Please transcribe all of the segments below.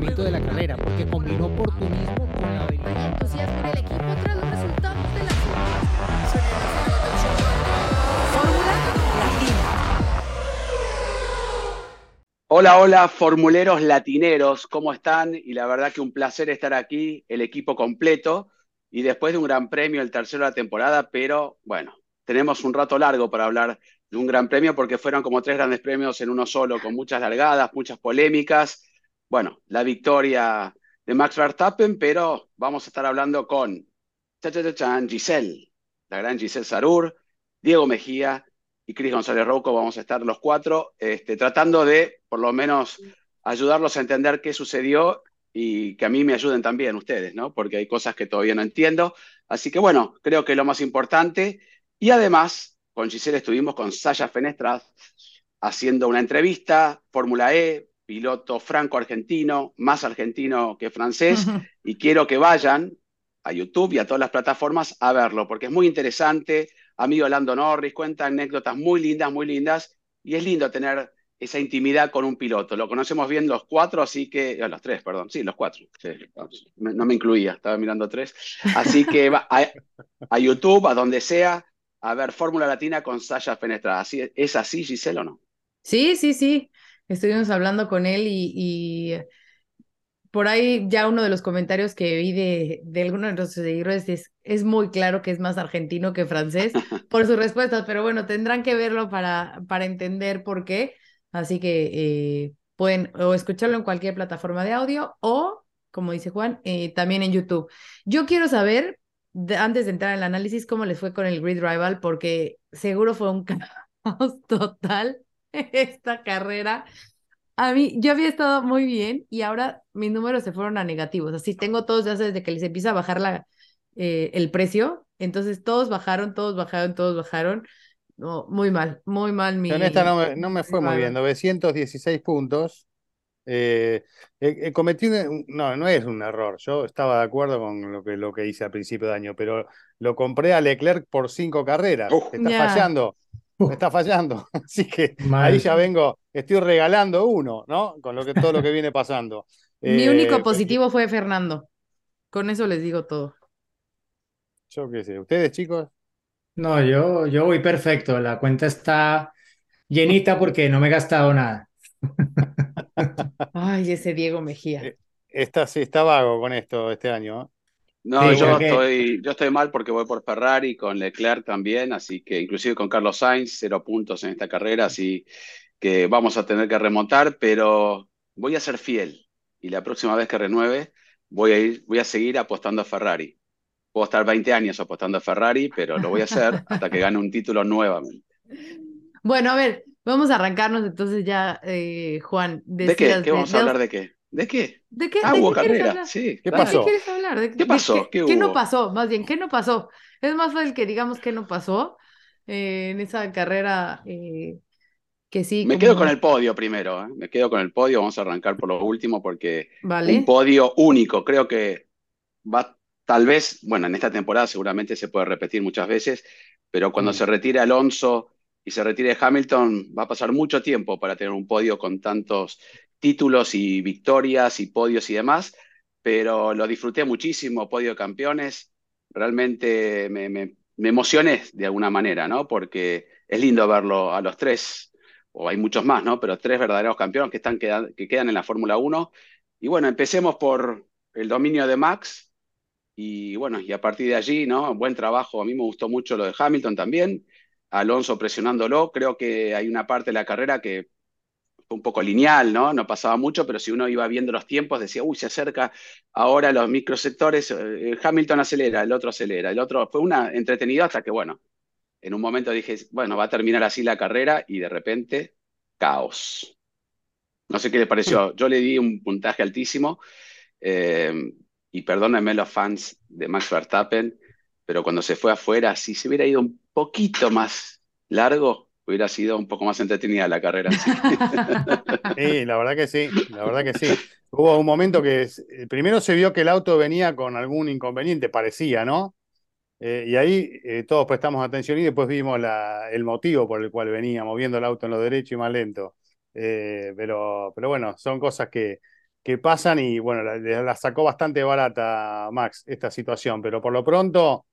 funcionamiento de la carrera, porque combinó oportunismo con la habilidad. entusiasmo en el equipo tras los resultados de la Fórmula Latina. Hola, hola, formuleros latineros, ¿cómo están? Y la verdad que un placer estar aquí, el equipo completo, y después de un gran premio, el tercero de la temporada, pero bueno, tenemos un rato largo para hablar de un gran premio porque fueron como tres grandes premios en uno solo, con muchas largadas, muchas polémicas. Bueno, la victoria de Max Verstappen, pero vamos a estar hablando con Giselle, la gran Giselle Sarur, Diego Mejía y Cris González Rouco. Vamos a estar los cuatro este, tratando de, por lo menos, ayudarlos a entender qué sucedió y que a mí me ayuden también ustedes, ¿no? Porque hay cosas que todavía no entiendo. Así que bueno, creo que lo más importante. Y además, con Giselle estuvimos con Sasha Fenestra haciendo una entrevista, Fórmula E, piloto franco-argentino, más argentino que francés, y quiero que vayan a YouTube y a todas las plataformas a verlo, porque es muy interesante. Amigo Lando Norris cuenta anécdotas muy lindas, muy lindas, y es lindo tener esa intimidad con un piloto. Lo conocemos bien los cuatro, así que, eh, los tres, perdón, sí, los cuatro. Sí, no me incluía, estaba mirando tres. Así que va a, a YouTube, a donde sea, a ver Fórmula Latina con Sasha Fenestra. ¿Así, ¿Es así, Giselle, o no? Sí, sí, sí. Estuvimos hablando con él y, y por ahí ya uno de los comentarios que vi de, de algunos de nuestros seguidores es, es muy claro que es más argentino que francés por sus respuestas, pero bueno, tendrán que verlo para, para entender por qué. Así que eh, pueden o escucharlo en cualquier plataforma de audio o, como dice Juan, eh, también en YouTube. Yo quiero saber, de- antes de entrar al análisis, cómo les fue con el Grid Rival, porque seguro fue un caos total esta carrera. A mí, yo había estado muy bien y ahora mis números se fueron a negativos. Así tengo todos ya desde que les empieza a bajar la, eh, el precio. Entonces todos bajaron, todos bajaron, todos bajaron. No, muy mal, muy mal mi. En esta no me, no me fue muy bien, Rival. 916 puntos. Eh, eh, eh, cometí un, no, no es un error. Yo estaba de acuerdo con lo que, lo que hice a principio de año, pero lo compré a Leclerc por cinco carreras. Me está fallando, me está fallando. Así que Mal. ahí ya vengo, estoy regalando uno, ¿no? Con lo que, todo lo que viene pasando. Mi Eh, único pues, positivo fue Fernando. Con eso les digo todo. Yo qué sé. ¿Ustedes, chicos? No, yo, yo voy perfecto. La cuenta está llenita porque no me he gastado nada. Ay, ese Diego Mejía. Eh, Está, sí, está vago con esto este año. ¿eh? No, Sí, yo estoy, yo estoy mal porque voy por Ferrari con Leclerc también, así que inclusive con Carlos Sainz, cero puntos en esta carrera, así que vamos a tener que remontar, pero voy a ser fiel y la próxima vez que renueve voy a ir, voy a seguir apostando a Ferrari. Puedo estar 20 años apostando a Ferrari, pero lo voy a hacer hasta que gane un título nuevamente. Bueno, a ver, vamos a arrancarnos entonces ya, eh, Juan. ¿De qué? ¿Qué vamos a hablar de qué? ¿De qué? ¿De qué? Ah, de hubo qué quieres carrera, hablar? sí. ¿Qué dale. ¿De pasó? qué quieres hablar? ¿De, ¿Qué de pasó? qué, ¿Qué qué no pasó? Más bien, ¿qué no pasó? Es más fácil que digamos qué no pasó eh, en esa carrera eh, que sí. Me quedo con el podio primero, ¿eh? Me quedo con el podio, vamos a arrancar por lo último porque Vale. un podio único. Creo que va, tal vez, bueno, en esta temporada seguramente se puede repetir muchas veces, pero cuando Mm. se retire Alonso y se retire Hamilton, va a pasar mucho tiempo para tener un podio con tantos títulos y victorias y podios y demás, pero lo disfruté muchísimo, podio de campeones. Realmente me, emocioné de alguna manera, ¿no? Porque es lindo verlo a los tres, o hay muchos más, ¿no? Pero tres verdaderos campeones que están quedan- que quedan en la Fórmula 1. Y bueno, empecemos por el dominio de Max. Y bueno, y a partir de allí, ¿no? Buen trabajo. A mí me gustó mucho lo de Hamilton también. Alonso presionándolo. Creo que hay una parte de la carrera que un poco lineal, ¿no? No pasaba mucho, pero si uno iba viendo los tiempos, decía, uy, se acerca ahora los microsectores, eh, Hamilton acelera, el otro acelera, el otro. Fue una entretenida hasta que, bueno, en un momento dije, bueno, va a terminar así la carrera y de repente, caos. No sé qué le pareció. Yo le di un puntaje altísimo. eh, y perdónenme los fans de Max Verstappen, pero cuando se fue afuera, si se hubiera ido un poquito más largo, hubiera sido un poco más entretenida la carrera. sí. La verdad que sí, la verdad que sí. Hubo un momento que eh, primero se vio que el auto venía con algún inconveniente, parecía, ¿no? Eh, y ahí eh, todos prestamos atención y después vimos el motivo por el cual venía moviendo el auto en lo derecho y más lento. Pero, pero bueno, son cosas que, que pasan y bueno, la, la sacó bastante barata Max esta situación, pero por lo pronto,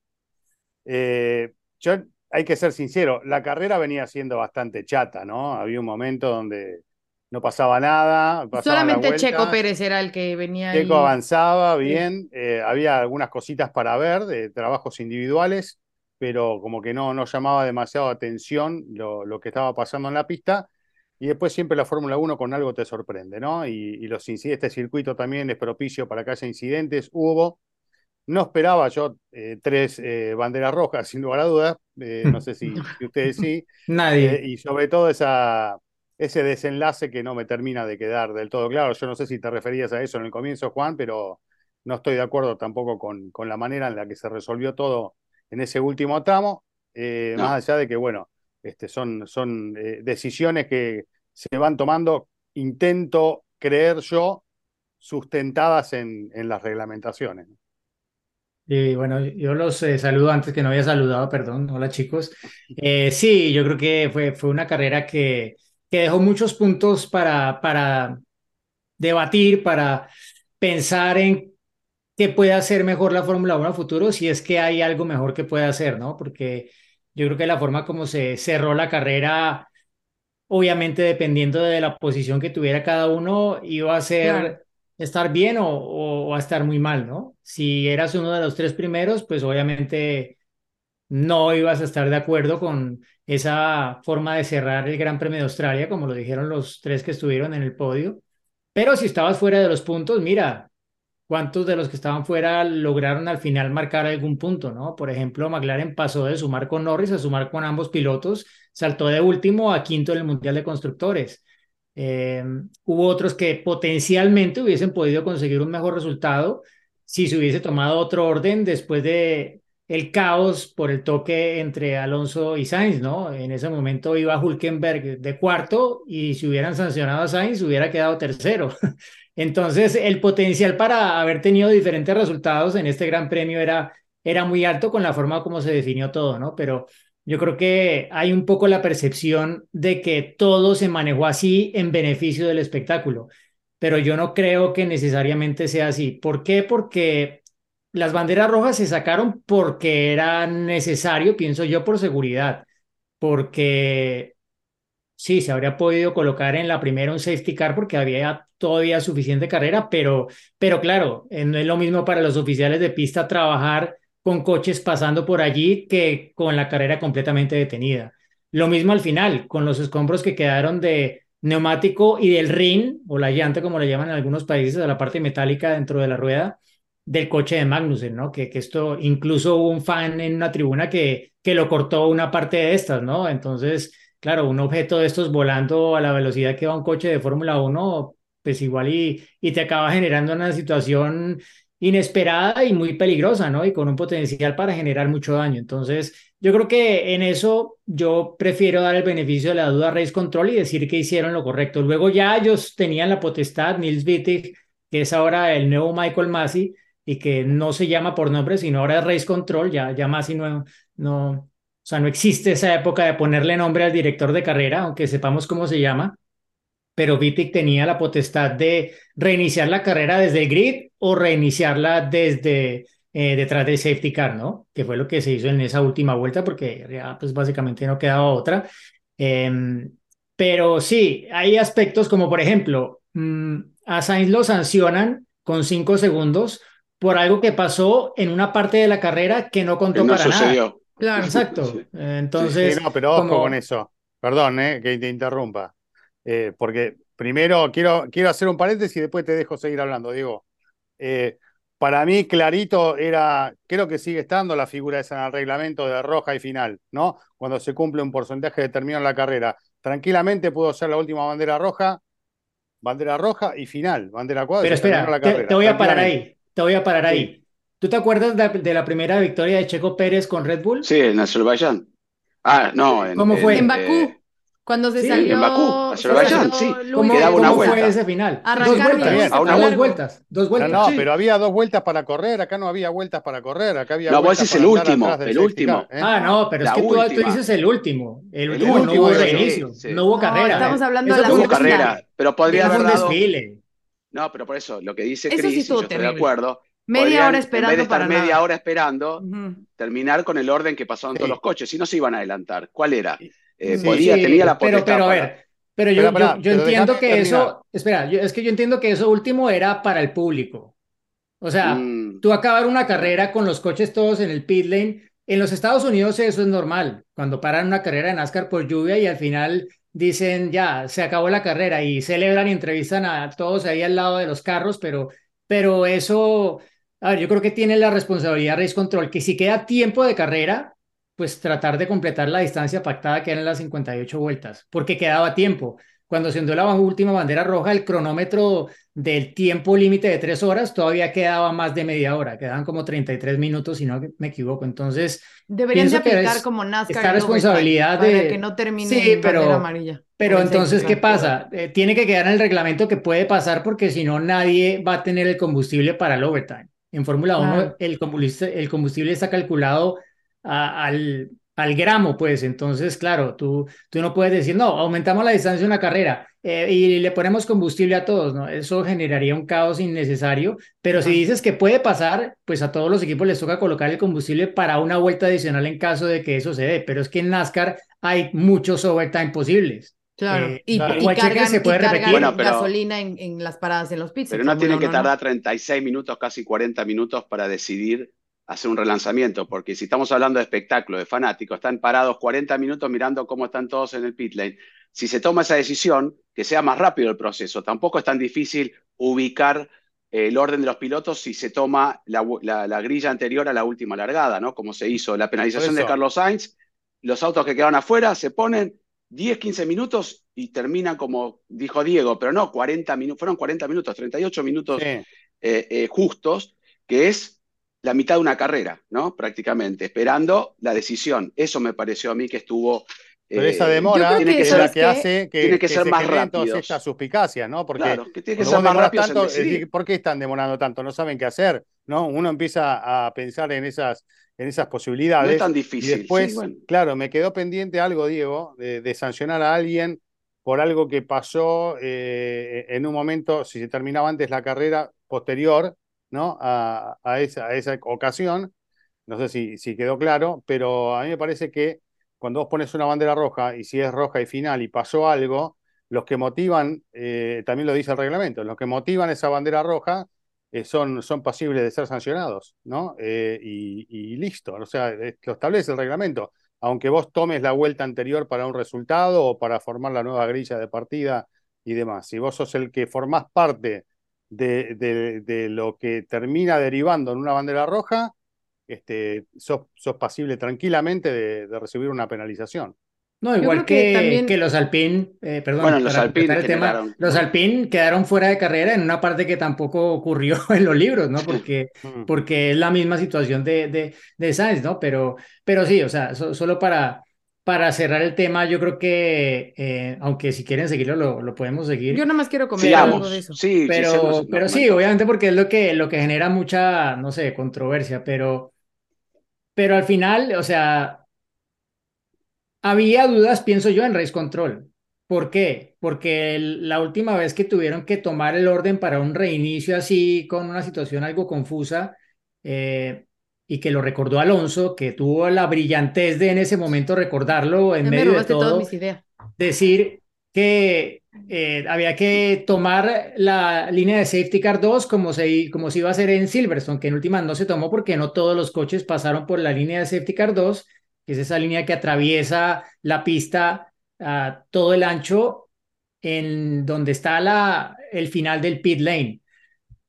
yo hay que ser sincero, la carrera venía siendo bastante chata, ¿no? Había un momento donde no pasaba nada. Solamente Checo Pérez era el que venía Checo ahí. avanzaba bien, eh, había algunas cositas para ver de trabajos individuales, pero como que no, no llamaba demasiado atención lo, lo que estaba pasando en la pista. Y después siempre la Fórmula 1 con algo te sorprende, ¿no? Y, y los este circuito también es propicio para que haya incidentes. Hubo. No esperaba yo eh, tres eh, banderas rojas, sin lugar a dudas. Eh, no sé si, si ustedes sí. Nadie. Eh, y sobre todo esa, ese desenlace que no me termina de quedar del todo claro. Yo no sé si te referías a eso en el comienzo, Juan, pero no estoy de acuerdo tampoco con, con la manera en la que se resolvió todo en ese último tramo, eh, No. más allá de que, bueno, este, son, son eh, decisiones que se van tomando, intento creer yo, sustentadas en, en las reglamentaciones. Y bueno, yo los eh, saludo antes que no había saludado, perdón. Hola chicos. Eh, sí, yo creo que fue, fue una carrera que, que dejó muchos puntos para, para debatir, para pensar en qué puede hacer mejor la Fórmula 1 a futuro, si es que hay algo mejor que puede hacer, ¿no? Porque yo creo que la forma como se cerró la carrera, obviamente dependiendo de la posición que tuviera cada uno, iba a ser. Estar bien o, o, a estar muy mal, ¿no? Si eras uno de los tres primeros, pues obviamente no ibas a estar de acuerdo con esa forma de cerrar el Gran Premio de Australia, como lo dijeron los tres que estuvieron en el podio. Pero si estabas fuera de los puntos, mira, ¿cuántos de los que estaban fuera lograron al final marcar algún punto, no? Por ejemplo, McLaren pasó de sumar con Norris a sumar con ambos pilotos, saltó de último a quinto en el Mundial de Constructores. Eh, hubo otros que potencialmente hubiesen podido conseguir un mejor resultado si se hubiese tomado otro orden después de el caos por el toque entre Alonso y Sainz, ¿no? En ese momento iba Hulkenberg de cuarto y si hubieran sancionado a Sainz hubiera quedado tercero. Entonces, el potencial para haber tenido diferentes resultados en este Gran Premio era, era muy alto con la forma como se definió todo, ¿no? Pero yo creo que hay un poco la percepción de que todo se manejó así en beneficio del espectáculo, pero yo no creo que necesariamente sea así. ¿Por qué? Porque las banderas rojas se sacaron porque era necesario, pienso yo, por seguridad, porque sí, se habría podido colocar en la primera un safety car porque había todavía suficiente carrera, pero, pero claro, eh, no es lo mismo para los oficiales de pista trabajar con coches pasando por allí que con la carrera completamente detenida. Lo mismo al final, con los escombros que quedaron de neumático y del ring, o la llanta, como le llaman en algunos países, de la parte metálica dentro de la rueda del coche de Magnussen, ¿no? Que, que esto, incluso hubo un fan en una tribuna que, que lo cortó una parte de estas, ¿no? Entonces, claro, un objeto de estos volando a la velocidad que va un coche de Fórmula 1, pues igual y, y te acaba generando una situación inesperada y muy peligrosa, ¿no? Y con un potencial para generar mucho daño. Entonces, yo creo que en eso yo prefiero dar el beneficio de la duda a Race Control y decir que hicieron lo correcto. Luego ya ellos tenían la potestad, Nils Wittig, que es ahora el nuevo Michael Massey, y que no se llama por nombre, sino ahora es Race Control, ya, ya Massey no, no, o sea, no existe esa época de ponerle nombre al director de carrera, aunque sepamos cómo se llama pero Wittig tenía la potestad de reiniciar la carrera desde el grid o reiniciarla desde eh, detrás del safety car, ¿no? Que fue lo que se hizo en esa última vuelta porque ya pues básicamente no quedaba otra. Eh, pero sí, hay aspectos como por ejemplo, mmm, a Sainz lo sancionan con cinco segundos por algo que pasó en una parte de la carrera que no contó Que no para sucedió. nada. Claro. Exacto. Sí. Entonces, Sí, no, pero ojo como- con eso. Perdón, eh, que te interrumpa. Eh, porque primero quiero, quiero hacer un paréntesis y después te dejo seguir hablando, Diego. Eh, para mí, clarito era, creo que sigue estando la figura esa en el reglamento de roja y final, ¿no? Cuando se cumple un porcentaje determinado en la carrera. Tranquilamente pudo ser la última bandera roja, bandera roja y final, bandera cuadra. Pero y se terminó espera, la te, carrera, te voy a parar ahí, te voy a parar Sí. ahí. ¿Tú te acuerdas de, de la primera victoria de Checo Pérez con Red Bull? Sí, en Azerbaiyán. Ah, no, en, ¿Cómo fue? En Bakú, eh, cuando se sí, salió. en Bakú, Azerbaiyán, se sí. ¿Cómo, Luis daba una cómo vuelta. fue ese final? Arrancar dos vueltas, bien, a una dos vuelta. vueltas, dos No, vueltas. no, Sí. pero había dos vueltas para correr, acá no había vueltas para correr, acá había No, vos vueltas decís el último, el último. ¿eh? Ah, no, pero La es que tú, tú dices el último. El El último no hubo reinicio, sí. no hubo No, carrera. estamos hablando de la Hubo carrera, pero podría haber dado. desfile. No, pero por eso, lo que dice estuvo yo estoy de acuerdo, Media podrían, hora en vez esperando de estar para media nada. hora esperando, Ujú. terminar con el orden que pasaron todos Sí. los coches, si no se iban a adelantar. ¿Cuál era? Eh, Sí, podía, Sí, tenía la pero, potestad pero a para- ver, pero yo, Espera, yo, yo pero entiendo que terminar. eso, espera, yo- es que yo entiendo que eso último era para el público. O sea, Mm, tú acabar una carrera con los coches todos en el pit lane. En los Estados Unidos eso es normal, cuando paran una carrera de NASCAR por lluvia y al final dicen ya, se acabó la carrera y celebran y entrevistan a todos ahí al lado de los carros, pero, pero eso, a ver, yo creo que tiene la responsabilidad Race Control, que si queda tiempo de carrera, pues tratar de completar la distancia pactada que eran las 58 vueltas, porque quedaba tiempo. Cuando se ondeó la última bandera roja, el cronómetro del tiempo límite de tres horas todavía quedaba más de media hora, quedaban como 33 minutos, si no me equivoco. Entonces, Deberían de aplicar es como NASCAR. esta responsabilidad overtime, de- Para que no termine Sí, en bandera pero- amarilla. pero entonces, ¿qué pasa? Eh, tiene que quedar en el reglamento que puede pasar porque si no, nadie va a tener el combustible para el overtime. En Fórmula 1, Claro. el combustible, el combustible está calculado a- al, al gramo, pues. Entonces, claro, tú, tú no puedes decir, no, aumentamos la distancia de una carrera eh, y le ponemos combustible a todos, ¿no? Eso generaría un caos innecesario. Pero si dices que puede pasar, pues a todos los equipos les toca colocar el combustible para una vuelta adicional en caso de que eso se dé. Pero es que en NASCAR hay muchos overtime posibles. Claro. Eh, y, claro. y cargan, se puede y cargan repetir. Bueno, pero- gasolina en, en las paradas en los pits. Pero no tienen que uno, tardar 36 minutos, casi 40 minutos para decidir hacer un relanzamiento, porque si estamos hablando de espectáculo, de fanáticos, están parados 40 minutos mirando cómo están todos en el pit lane. Si se toma esa decisión, que sea más rápido el proceso. Tampoco es tan difícil ubicar eh, el orden de los pilotos si se toma la, la- la grilla anterior a la última largada, ¿no? Como se hizo la penalización de. Carlos Sainz, los autos que quedaron afuera se ponen 10, 15 minutos y terminan como dijo Diego, pero no, 40 minutos, fueron 40 minutos, 38 minutos Sí. eh, eh, justos, que es la mitad de una carrera, ¿no? Prácticamente, esperando la decisión. Eso me pareció a mí que estuvo. Pero eh, esa demora yo creo tiene que, que ser la ¿sabes que hace que, Tiene que ser se más suspicacias, ¿no? Porque claro, que tiene que cuando ser más rápido tanto, ¿por qué están demorando tanto? No saben qué hacer, ¿no? Uno empieza a pensar en esas, en esas No posibilidades. es tan Y difícil. después, sí, bueno. claro, me quedó pendiente algo, Diego, de, de sancionar a alguien por algo que pasó eh, en un momento, si se terminaba antes la carrera posterior, ¿no? A, a esa, a esa ocasión. No sé si, si quedó claro, pero a mí me parece que cuando vos pones una bandera roja y si es roja y final y pasó algo, los que motivan, eh, también lo dice el reglamento, los que motivan esa bandera roja eh, son, son pasibles de ser sancionados, ¿no? Eh, y, y listo, o sea, lo establece el reglamento. Aunque vos tomes la vuelta anterior para un resultado o para formar la nueva grilla de partida y demás, si vos sos el que formás parte de, de- de lo que termina derivando en una bandera roja, este, sos, sos pasible tranquilamente de, de recibir una penalización. No, igual que que, también- que los Alpine, eh, perdón, Bueno, los completar el tema, los Alpine quedaron fuera de carrera en una parte que tampoco ocurrió en los libros, ¿no? Porque, Mm. porque es la misma situación de, de, de Sainz, ¿no? Pero, pero sí, o sea, so- solo para, para cerrar el tema, yo creo que, eh, aunque si quieren seguirlo, lo, lo podemos seguir. Yo nada más quiero comentar algo de eso. Sí, sí, pero, sí, pero sí, obviamente porque es lo que, lo que genera mucha, no sé, controversia, pero, pero al final, o sea, había dudas, pienso yo, en Race Control. ¿Por qué? Porque el- la última vez que tuvieron que tomar el orden para un reinicio así, con una situación algo confusa, eh, y que lo recordó Alonso, que tuvo la brillantez de en ese momento recordarlo en Ya me medio de todo mis ideas. decir que eh, había que tomar la línea de safety car 2 como se, como se iba a hacer en Silverstone, que en última no se tomó porque no todos los coches pasaron por la línea de safety car 2, que es esa línea que atraviesa la pista a todo el ancho en donde está la, el final del pit lane.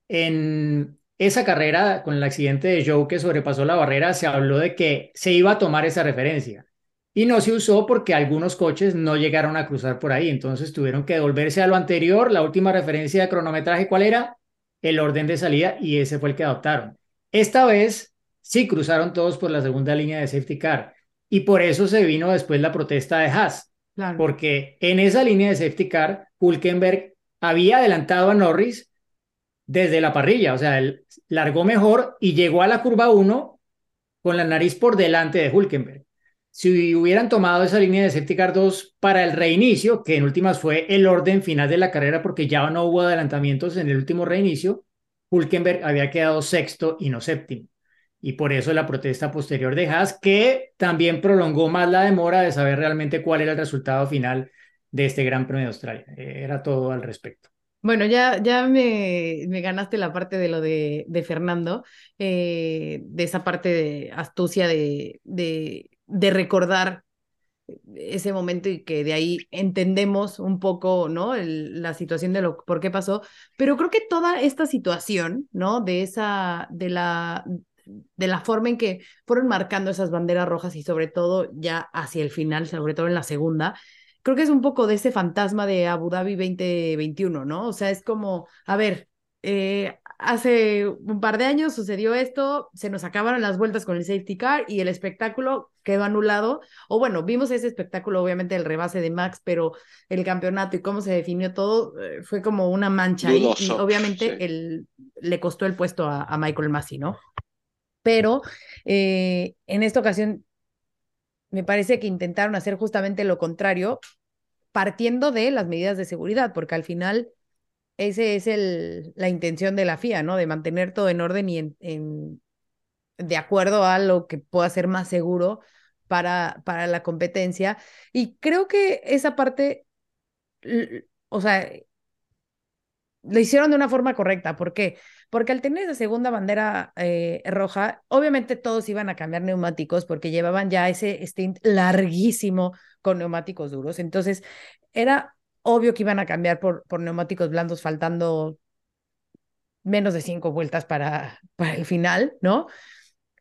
En esa carrera, con el accidente de Joe que sobrepasó la barrera, se habló de que se iba a tomar esa referencia y no se usó porque algunos coches no llegaron a cruzar por ahí, entonces tuvieron que devolverse a lo anterior, la última referencia de cronometraje, ¿cuál era? El orden de salida y ese fue el que adoptaron. Esta vez sí cruzaron todos por la segunda línea de safety car y por eso se vino después la protesta de Haas, Claro. porque en esa línea de safety car, Hulkenberg había adelantado a Norris desde la parrilla, o sea, él largó mejor y llegó a la curva 1 con la nariz por delante de Hulkenberg. si hubieran tomado esa línea de safety car 2 para el reinicio, que en últimas fue el orden final de la carrera porque ya no hubo adelantamientos en el último reinicio, Hulkenberg había quedado sexto y no séptimo. Y por eso la protesta posterior de Haas, que también prolongó más la demora de saber realmente cuál era el resultado final de este Gran Premio de Australia. Era todo al respecto. Bueno, ya, ya me, me ganaste la parte de lo de, de Fernando, eh, de esa parte de astucia de, de, de recordar ese momento y que de ahí entendemos un poco, ¿no? La situación de lo por qué pasó, pero creo que toda esta situación, ¿no? De esa, de la, de la forma en que fueron marcando esas banderas rojas y sobre todo ya hacia el final, sobre todo en la segunda, creo que es un poco de ese fantasma de Abu Dhabi 2021, ¿no? O sea, es como, a ver, eh, hace un par de años sucedió esto, se nos acabaron las vueltas con el safety car y el espectáculo quedó anulado. O bueno, vimos ese espectáculo, obviamente, el rebase de Max, pero el campeonato y cómo se definió todo eh, fue como una mancha ahí, y obviamente el, le costó el puesto a, a Michael Massey, ¿no? Pero eh, en esta ocasión me parece que intentaron hacer justamente lo contrario, partiendo de las medidas de seguridad, porque al final ese es el, la intención de la FIA, ¿no? De mantener todo en orden y en, de acuerdo a lo que pueda ser más seguro para, para la competencia. Y creo que esa parte, o sea, lo hicieron de una forma correcta. ¿Por qué? Porque al tener esa segunda bandera eh, roja, obviamente todos iban a cambiar neumáticos porque llevaban ya ese stint larguísimo con neumáticos duros. Entonces, era obvio que iban a cambiar por, por neumáticos blandos faltando menos de cinco vueltas para, para el final, ¿no?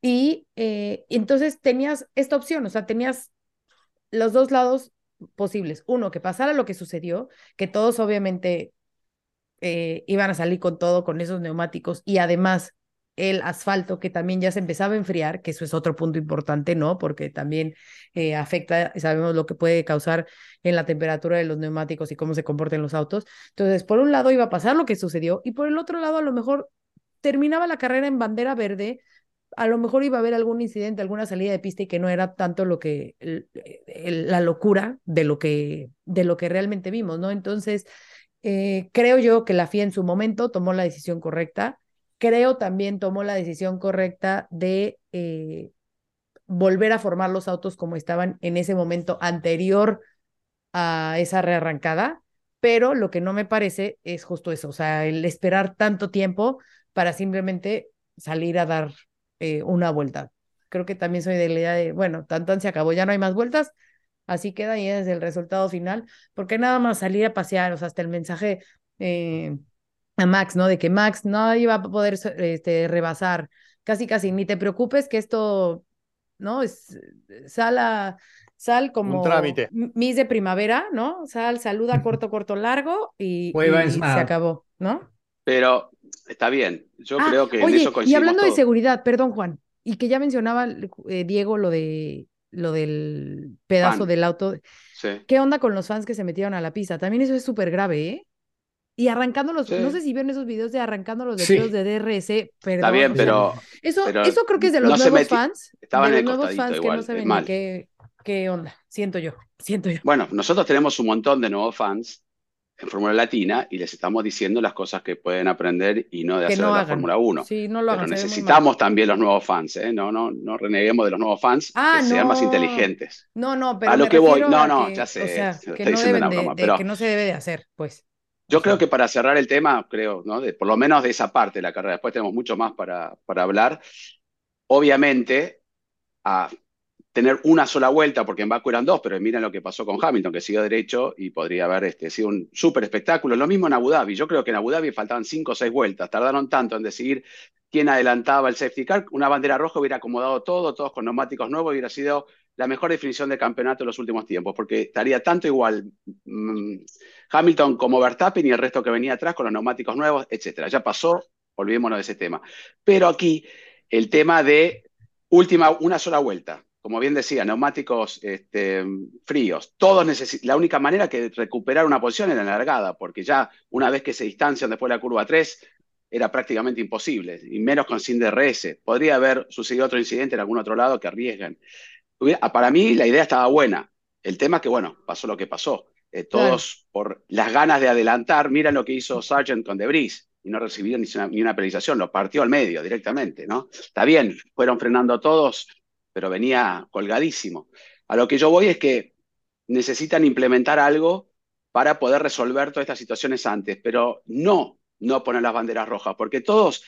Y eh, entonces tenías esta opción, o sea, tenías los dos lados posibles. Uno, que pasara lo que sucedió, que todos obviamente eh, iban a salir con todo, con esos neumáticos y además el asfalto que también ya se empezaba a enfriar, que eso es otro punto importante, ¿no? Porque también eh, afecta, sabemos lo que puede causar en la temperatura de los neumáticos y cómo se comportan los autos. Entonces, por un lado iba a pasar lo que sucedió y por el otro lado a lo mejor terminaba la carrera en bandera verde, a lo mejor iba a haber algún incidente, alguna salida de pista y que no era tanto lo que la locura de lo que de lo que realmente vimos, ¿no? Entonces, eh, creo yo que la FIA en su momento tomó la decisión correcta creo también tomó la decisión correcta de eh, volver a formar los autos como estaban en ese momento anterior a esa rearrancada, pero lo que no me parece es justo eso, o sea, el esperar tanto tiempo para simplemente salir a dar eh, una vuelta. Creo que también soy de la idea de, bueno, tanto se acabó, ya no hay más vueltas, así queda y es el resultado final, porque nada más salir a pasear, o sea, hasta el mensaje eh, a Max, ¿no? De que Max no iba a poder este, rebasar. Casi, casi, ni te preocupes que esto, ¿no? Es, sal, a, sal como mis de primavera, ¿no? Sal, saluda corto, corto, largo y, y se acabó, ¿no? Pero está bien, yo ah, creo que en eso Y hablando de seguridad, perdón, Juan, y que ya mencionaba eh, Diego lo de lo del pedazo del auto. Sí. ¿Qué onda con los fans que se metieron a la pista? También eso es súper grave, ¿eh? Y arrancando los, no sé si vieron esos videos de arrancando los dedos de DRS, perdón. Está bien, pero. Eso, eso creo que es de los nuevos fans. Estaban de los nuevos fans que no saben ni qué, qué onda. Siento yo, siento yo. Bueno, nosotros tenemos un montón de nuevos fans en Fórmula Latina y les estamos diciendo las cosas que pueden aprender y no de hacer la Fórmula 1. Sí, no lo Pero necesitamos también los nuevos fans, ¿eh? No, no, no reneguemos de los nuevos fans ah, que sean más inteligentes. No, no, pero a lo que voy, no, no, ya sé, o sea, que, no deben de, pero... que no se debe de hacer, pues. Yo creo que para cerrar el tema, creo, ¿no? De, por lo menos de esa parte de la carrera, después tenemos mucho más para, para hablar. Obviamente, a tener una sola vuelta, porque en Baku eran dos, pero miren lo que pasó con Hamilton, que siguió derecho y podría haber este, sido un súper espectáculo. Lo mismo en Abu Dhabi. Yo creo que en Abu Dhabi faltaban cinco o seis vueltas. Tardaron tanto en decidir quién adelantaba el safety car. Una bandera roja hubiera acomodado todo, todos con neumáticos nuevos, hubiera sido la mejor definición de campeonato en los últimos tiempos, porque estaría tanto igual mm, Hamilton como Verstappen y el resto que venía atrás con los neumáticos nuevos, etcétera. Ya pasó, olvidémonos de ese tema. Pero aquí el tema de última, una sola vuelta. Como bien decía, neumáticos este, fríos. Todos la única manera que recuperar una posición era la largada, porque ya una vez que se distancian después de la curva 3, era prácticamente imposible, y menos con sin DRS. Podría haber sucedido otro incidente en algún otro lado que arriesgan. hubiera- para mí la idea estaba buena. El tema es que, bueno, pasó lo que pasó. Eh, todos por las ganas de adelantar, miran lo que hizo Sargent con Debris y no recibió ni una, ni una penalización, lo partió al medio directamente, ¿no? Está bien, fueron frenando todos, pero venía colgadísimo. A lo que yo voy es que necesitan implementar algo para poder resolver todas estas situaciones antes, pero no, no poner las banderas rojas, porque todos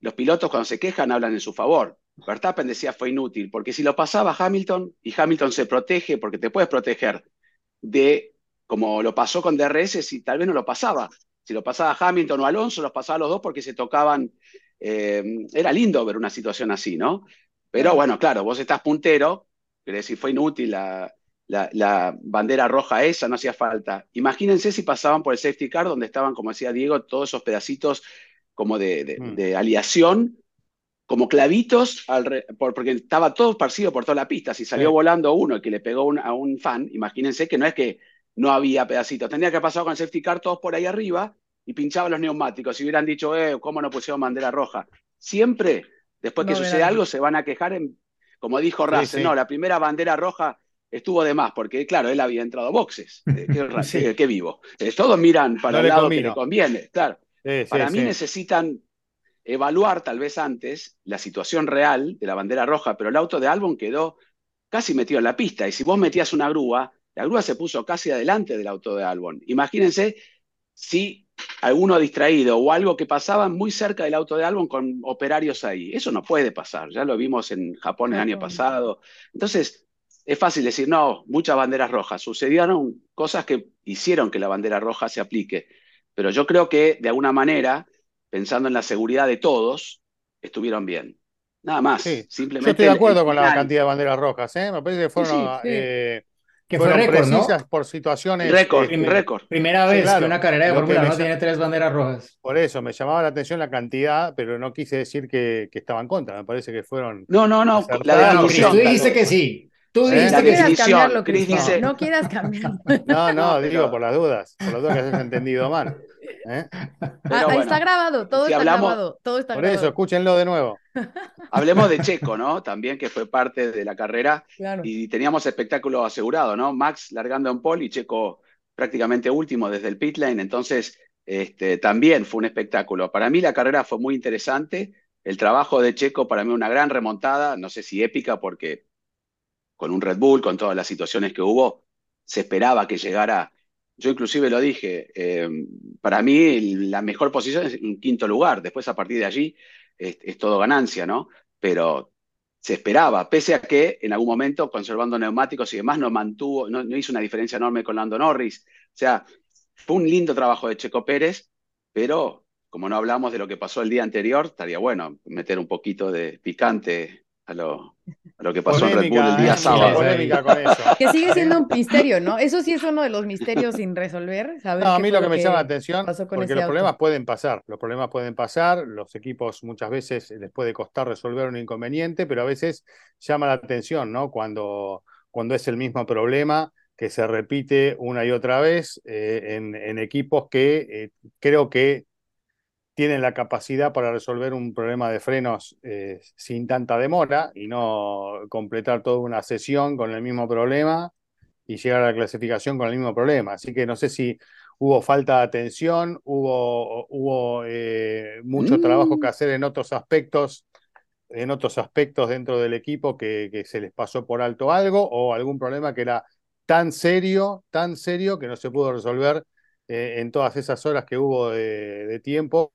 los pilotos cuando se quejan hablan en su favor. Verstappen decía fue inútil, porque si lo pasaba Hamilton y Hamilton se protege, porque te puedes proteger de, como lo pasó con DRS, si tal vez no lo pasaba. Si lo pasaba Hamilton o Alonso, los pasaba los dos porque se tocaban. eh, era lindo ver una situación así, ¿no? Pero bueno, claro, vos estás puntero, quiere decir, fue inútil la, la, la bandera roja esa, no hacía falta. Imagínense si pasaban por el safety car, donde estaban, como decía Diego, todos esos pedacitos como de, de, Mm. de aleación, como clavitos, porque estaba todo esparcido por toda la pista. Si salió Sí. volando uno que le pegó un- a un fan, imagínense que no es que no había pedacitos. Tendría que haber pasado con el safety car todos por ahí arriba y pinchaban los neumáticos. Si hubieran dicho, eh, ¿cómo no pusieron bandera roja? Siempre, después que No sucede algo, se van a quejar, en, como dijo Russell, sí. no, la primera bandera roja estuvo de más, porque claro, él había entrado a boxes. Eh, qué, Sí. qué- qué vivo. Eh, todos miran para No el le lado que le conviene, claro. Sí, sí, Para mí sí. necesitan evaluar tal vez antes la situación real de la bandera roja, pero el auto de Albon quedó casi metido en la pista. Y si vos metías una grúa, la grúa se puso casi adelante del auto de Albon. Imagínense si alguno distraído o algo que pasaba muy cerca del auto de Albon con operarios ahí. Eso no puede pasar. Ya lo vimos en Japón el año pasado. Entonces, es fácil decir, no, muchas banderas rojas. Sucedieron cosas que hicieron que la bandera roja se aplique. Pero yo creo que, de alguna manera, pensando en la seguridad de todos, estuvieron bien. Nada más. Sí. Simplemente Yo estoy de acuerdo el con la cantidad de banderas rojas, ¿eh? Me parece que fueron, sí, sí. eh, Que fue fueron récord, ¿no? por situaciones. Récord, este, récord. Primera Sí, vez claro. que una carrera de que Fórmula me 1 llama- tiene tres banderas rojas. Por eso me llamaba la atención la cantidad, pero no quise decir que, que estaba en contra. Me parece que fueron. No, no, no. La No, Chris, tú dijiste que sí. Tú ¿Eh? dijiste La No que quieras sí. cambiarlo, Chris dice- No quieras cambiarlo. No, no, No, digo por las dudas, por las dudas que hayas entendido mal. ¿Eh? Ah, Pero ahí bueno, está grabado, todo si está hablamos- grabado, todo está Por eso, escúchenlo de nuevo. hablemos de Checo, ¿no? También que fue parte de la carrera Claro. y teníamos espectáculo asegurado, ¿no? Max largando en pole y Checo prácticamente último desde el pit lane, entonces este, también fue un espectáculo. Para mí la carrera fue muy interesante, el trabajo de Checo para mí una gran remontada, no sé si épica porque con un Red Bull, con todas las situaciones que hubo, se esperaba que llegara, yo inclusive lo dije, eh, para mí la mejor posición es un quinto lugar, después a partir de allí es, todo ganancia, ¿no? Pero se esperaba, pese a que en algún momento, conservando neumáticos y demás, no mantuvo, no, no hizo una diferencia enorme con Lando Norris. O sea, fue un lindo trabajo de Checo Pérez, pero como no hablamos de lo que pasó el día anterior, estaría bueno meter un poquito de picante a lo, a lo que pasó en Red Bull el día ¿eh? sábado. Polémica con eso. Que sigue siendo un misterio, ¿no? Eso sí es uno de los misterios sin resolver. Saber No, a mí lo que me llama la atención, porque los auto. problemas pueden pasar, los problemas pueden pasar, los equipos muchas veces les puede costar resolver un inconveniente, pero a veces llama la atención, ¿no? Cuando, cuando es el mismo problema que se repite una y otra vez eh, en, en equipos que eh, creo que tienen la capacidad para resolver un problema de frenos eh, sin tanta demora y no completar toda una sesión con el mismo problema y llegar a la clasificación con el mismo problema. Así que no sé si hubo falta de atención, hubo, hubo eh, mucho Mm. trabajo que hacer en otros aspectos, en otros aspectos dentro del equipo que, que se les pasó por alto algo o algún problema que era tan serio, tan serio que no se pudo resolver eh, en todas esas horas que hubo de, de tiempo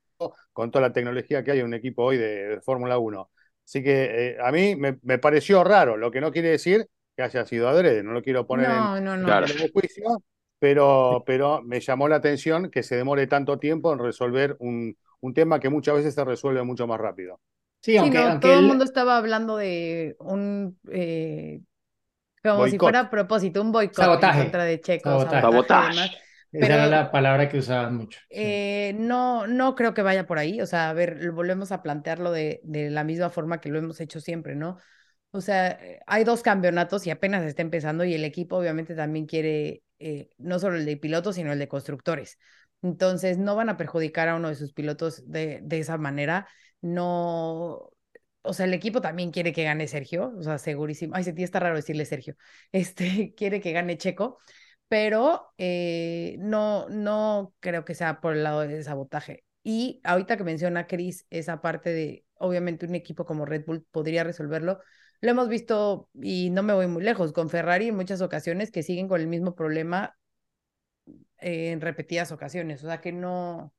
con toda la tecnología que hay en un equipo hoy de, de Fórmula 1. Así que eh, a mí me, me pareció raro, lo que no quiere decir que haya sido adrede, no lo quiero poner en, No, no, no. Claro. en el juicio, pero, pero me llamó la atención que se demore tanto tiempo en resolver un, un tema que muchas veces se resuelve mucho más rápido. Sí, Sí, aunque, no, aunque todo el él- mundo estaba hablando de un, eh, como si fuera a propósito, un boicot Sabotaje. en contra de Checo, Sabotaje. Sabotaje. Esa era la palabra que usaban mucho. sí. Eh, no, no creo que vaya por ahí. O sea, a ver, volvemos a plantearlo de, de la misma forma que lo hemos hecho siempre, ¿no? O sea, eh, hay dos campeonatos y apenas está empezando y el equipo obviamente también quiere eh, no solo el de pilotos, sino el de constructores. Entonces, no van a perjudicar a uno de sus pilotos de, de esa manera. No, o sea, el equipo también quiere que gane Sergio, o sea, segurísimo. Ay, se ti está raro decirle Sergio. Este, quiere que gane Checo, pero eh, no, no creo que sea por el lado del sabotaje. Y ahorita que menciona Chris, esa parte de, obviamente, un equipo como Red Bull podría resolverlo. Lo hemos visto, y no me voy muy lejos, con Ferrari en muchas ocasiones que siguen con el mismo problema eh, en repetidas ocasiones. O sea que no,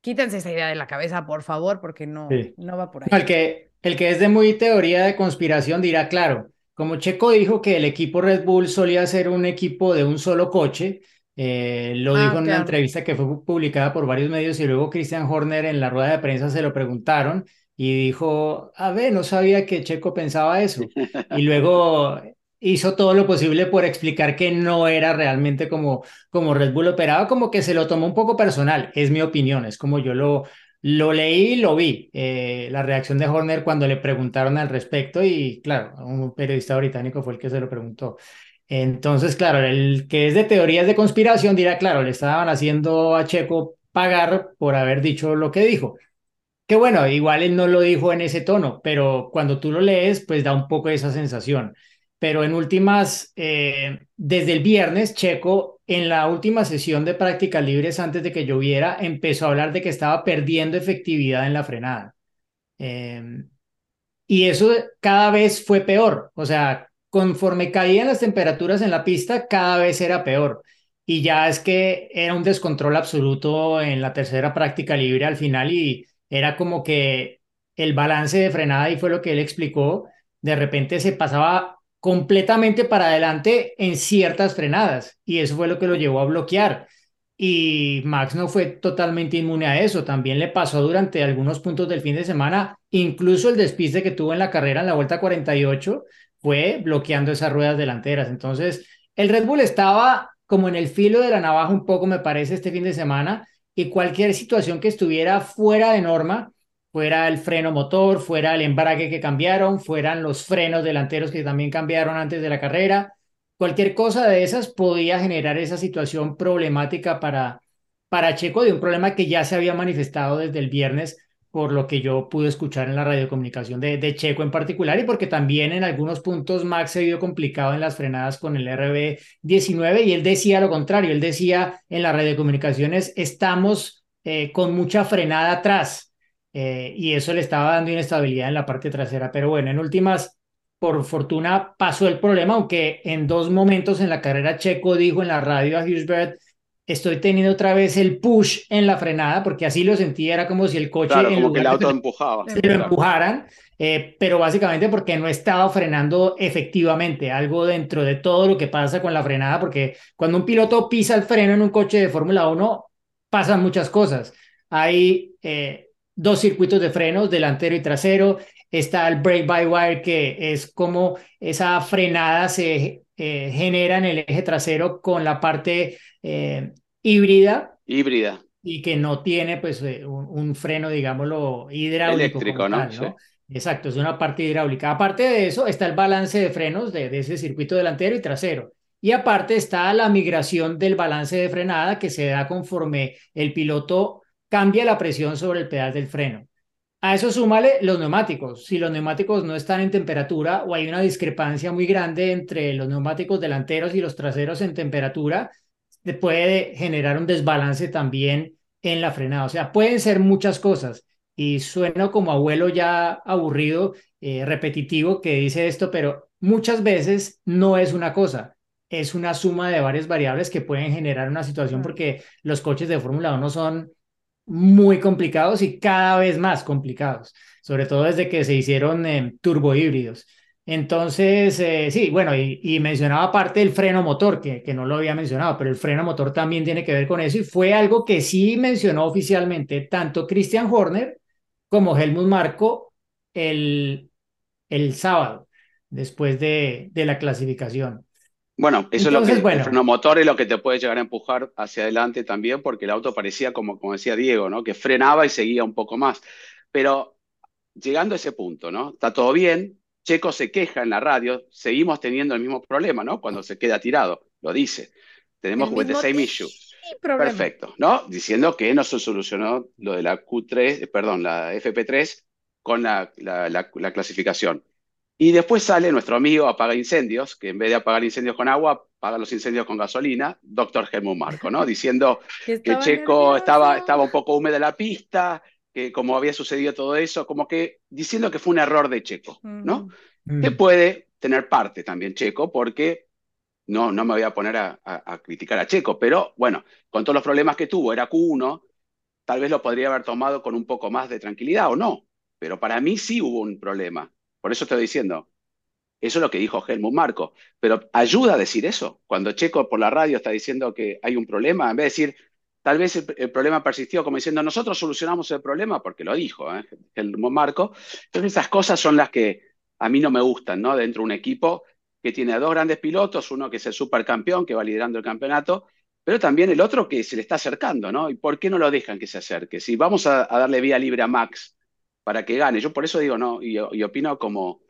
quítense esa idea de la cabeza, por favor, porque no, no va por ahí. El que, el que es de muy teoría de conspiración dirá, claro, como Checo dijo que el equipo Red Bull solía ser un equipo de un solo coche, eh, lo Ah, dijo en una entrevista que fue publicada por varios medios y luego Christian Horner en la rueda de prensa se lo preguntaron y dijo, a ver, no sabía que Checo pensaba eso. Y luego hizo todo lo posible por explicar que no era realmente como, como Red Bull operaba, como que se lo tomó un poco personal, es mi opinión, es como yo lo, lo leí y lo vi, eh, la reacción de Horner cuando le preguntaron al respecto y claro, un periodista británico fue el que se lo preguntó. Entonces, claro, el que es de teorías de conspiración dirá, claro, le estaban haciendo a Checo pagar por haber dicho lo que dijo. Que bueno, igual él no lo dijo en ese tono, pero cuando tú lo lees, pues da un poco esa sensación. Pero en últimas, eh, desde el viernes, Checo, en la última sesión de prácticas libres antes de que lloviera, empezó a hablar de que estaba perdiendo efectividad en la frenada. Eh, y eso cada vez fue peor. O sea, conforme caían las temperaturas en la pista, cada vez era peor. Y ya es que era un descontrol absoluto en la tercera práctica libre al final y era como que el balance de frenada, y fue lo que él explicó, de repente se pasaba completamente para adelante en ciertas frenadas y eso fue lo que lo llevó a bloquear. Y Max no fue totalmente inmune a eso, también le pasó durante algunos puntos del fin de semana, incluso el despiste que tuvo en la carrera en la vuelta 48 fue bloqueando esas ruedas delanteras. Entonces, el Red Bull estaba como en el filo de la navaja un poco, me parece, este fin de semana, y cualquier situación que estuviera fuera de norma, fuera el freno motor, fuera el embrague que cambiaron, fueran los frenos delanteros que también cambiaron antes de la carrera, cualquier cosa de esas podía generar esa situación problemática para, para Checo, de un problema que ya se había manifestado desde el viernes, por lo que yo pude escuchar en la radiocomunicación de, de Checo en particular, y porque también en algunos puntos Max se vio complicado en las frenadas con el RB19, y él decía lo contrario, él decía en las radiocomunicaciones, estamos eh, con mucha frenada atrás, eh, y eso le estaba dando inestabilidad en la parte trasera, pero bueno, en últimas por fortuna pasó el problema, aunque en dos momentos en la carrera Checo dijo en la radio a Hughes estoy teniendo otra vez el push en la frenada, porque así lo sentía, era como si el coche Claro, en como que el de auto que empujaba. se lo empujaran, eh, pero básicamente porque no estaba frenando efectivamente, algo dentro de todo lo que pasa con la frenada, porque cuando un piloto pisa el freno en un coche de Fórmula 1, pasan muchas cosas. Hay eh, dos circuitos de frenos, delantero y trasero, está el brake by wire, que es como esa frenada se eh, genera en el eje trasero con la parte eh, híbrida Híbrida. y que no tiene pues eh, un, un freno, digámoslo, hidráulico Eléctrico, ¿no? tal, Sí. ¿no? Exacto, es una parte hidráulica. Aparte de eso está el balance de frenos de, de ese circuito delantero y trasero. Y aparte está la migración del balance de frenada que se da conforme el piloto cambia la presión sobre el pedal del freno. A eso súmale los neumáticos. Si los neumáticos no están en temperatura o hay una discrepancia muy grande entre los neumáticos delanteros y los traseros en temperatura, puede generar un desbalance también en la frenada. O sea, pueden ser muchas cosas. Y sueno como abuelo ya aburrido, eh, repetitivo, que dice esto, pero muchas veces no es una cosa, es una suma de varias variables que pueden generar una situación porque los coches de Fórmula 1 son muy complicados y cada vez más complicados, sobre todo desde que se hicieron eh, turbohíbridos. Entonces, eh, sí, bueno, y, y, mencionaba aparte el freno motor, que, que no lo había mencionado, pero el freno motor también tiene que ver con eso y fue algo que sí mencionó oficialmente tanto Christian Horner como Helmut Marko el, el sábado, después de, de la clasificación. Bueno, eso Entonces, es lo que bueno. el freno motor es lo que te puede llegar a empujar hacia adelante también, porque el auto parecía como, como decía Diego, ¿no? Que frenaba y seguía un poco más. Pero llegando a ese punto, ¿no? Está todo bien. Checo se queja en la radio, seguimos teniendo el mismo problema, ¿no? Cuando se queda tirado, lo dice. Tenemos El the same issue. problema. Perfecto, ¿no? Diciendo que no se solucionó lo de la Q3, eh, perdón, la FP3 con la, clasificación. Y después sale nuestro amigo apaga incendios, que en vez de apagar incendios con agua, apaga los incendios con gasolina, doctor Helmut Marco, ¿no? Diciendo que, Checo estaba, estaba un poco húmeda la pista, que como había sucedido todo eso, como que diciendo que fue un error de Checo, ¿no? Que puede tener parte también Checo, porque no, no me voy a poner a, criticar a Checo, pero bueno, con todos los problemas que tuvo, era Q1, tal vez lo podría haber tomado con un poco más de tranquilidad o no, pero para mí sí hubo un problema. Por eso estoy diciendo, eso es lo que dijo Helmut Marco, pero ayuda a decir eso. Cuando Checo por la radio está diciendo que hay un problema, en vez de decir, tal vez el, problema persistió, como diciendo, nosotros solucionamos el problema, porque lo dijo ¿eh? Helmut Marco. Entonces esas cosas son las que a mí no me gustan, ¿no? Dentro de un equipo que tiene a dos grandes pilotos, uno que es el supercampeón, que va liderando el campeonato, pero también el otro que se le está acercando, ¿no? ¿Y por qué no lo dejan que se acerque? Si vamos a, darle vía libre a Max para que gane, yo por eso digo, no, y, opino como,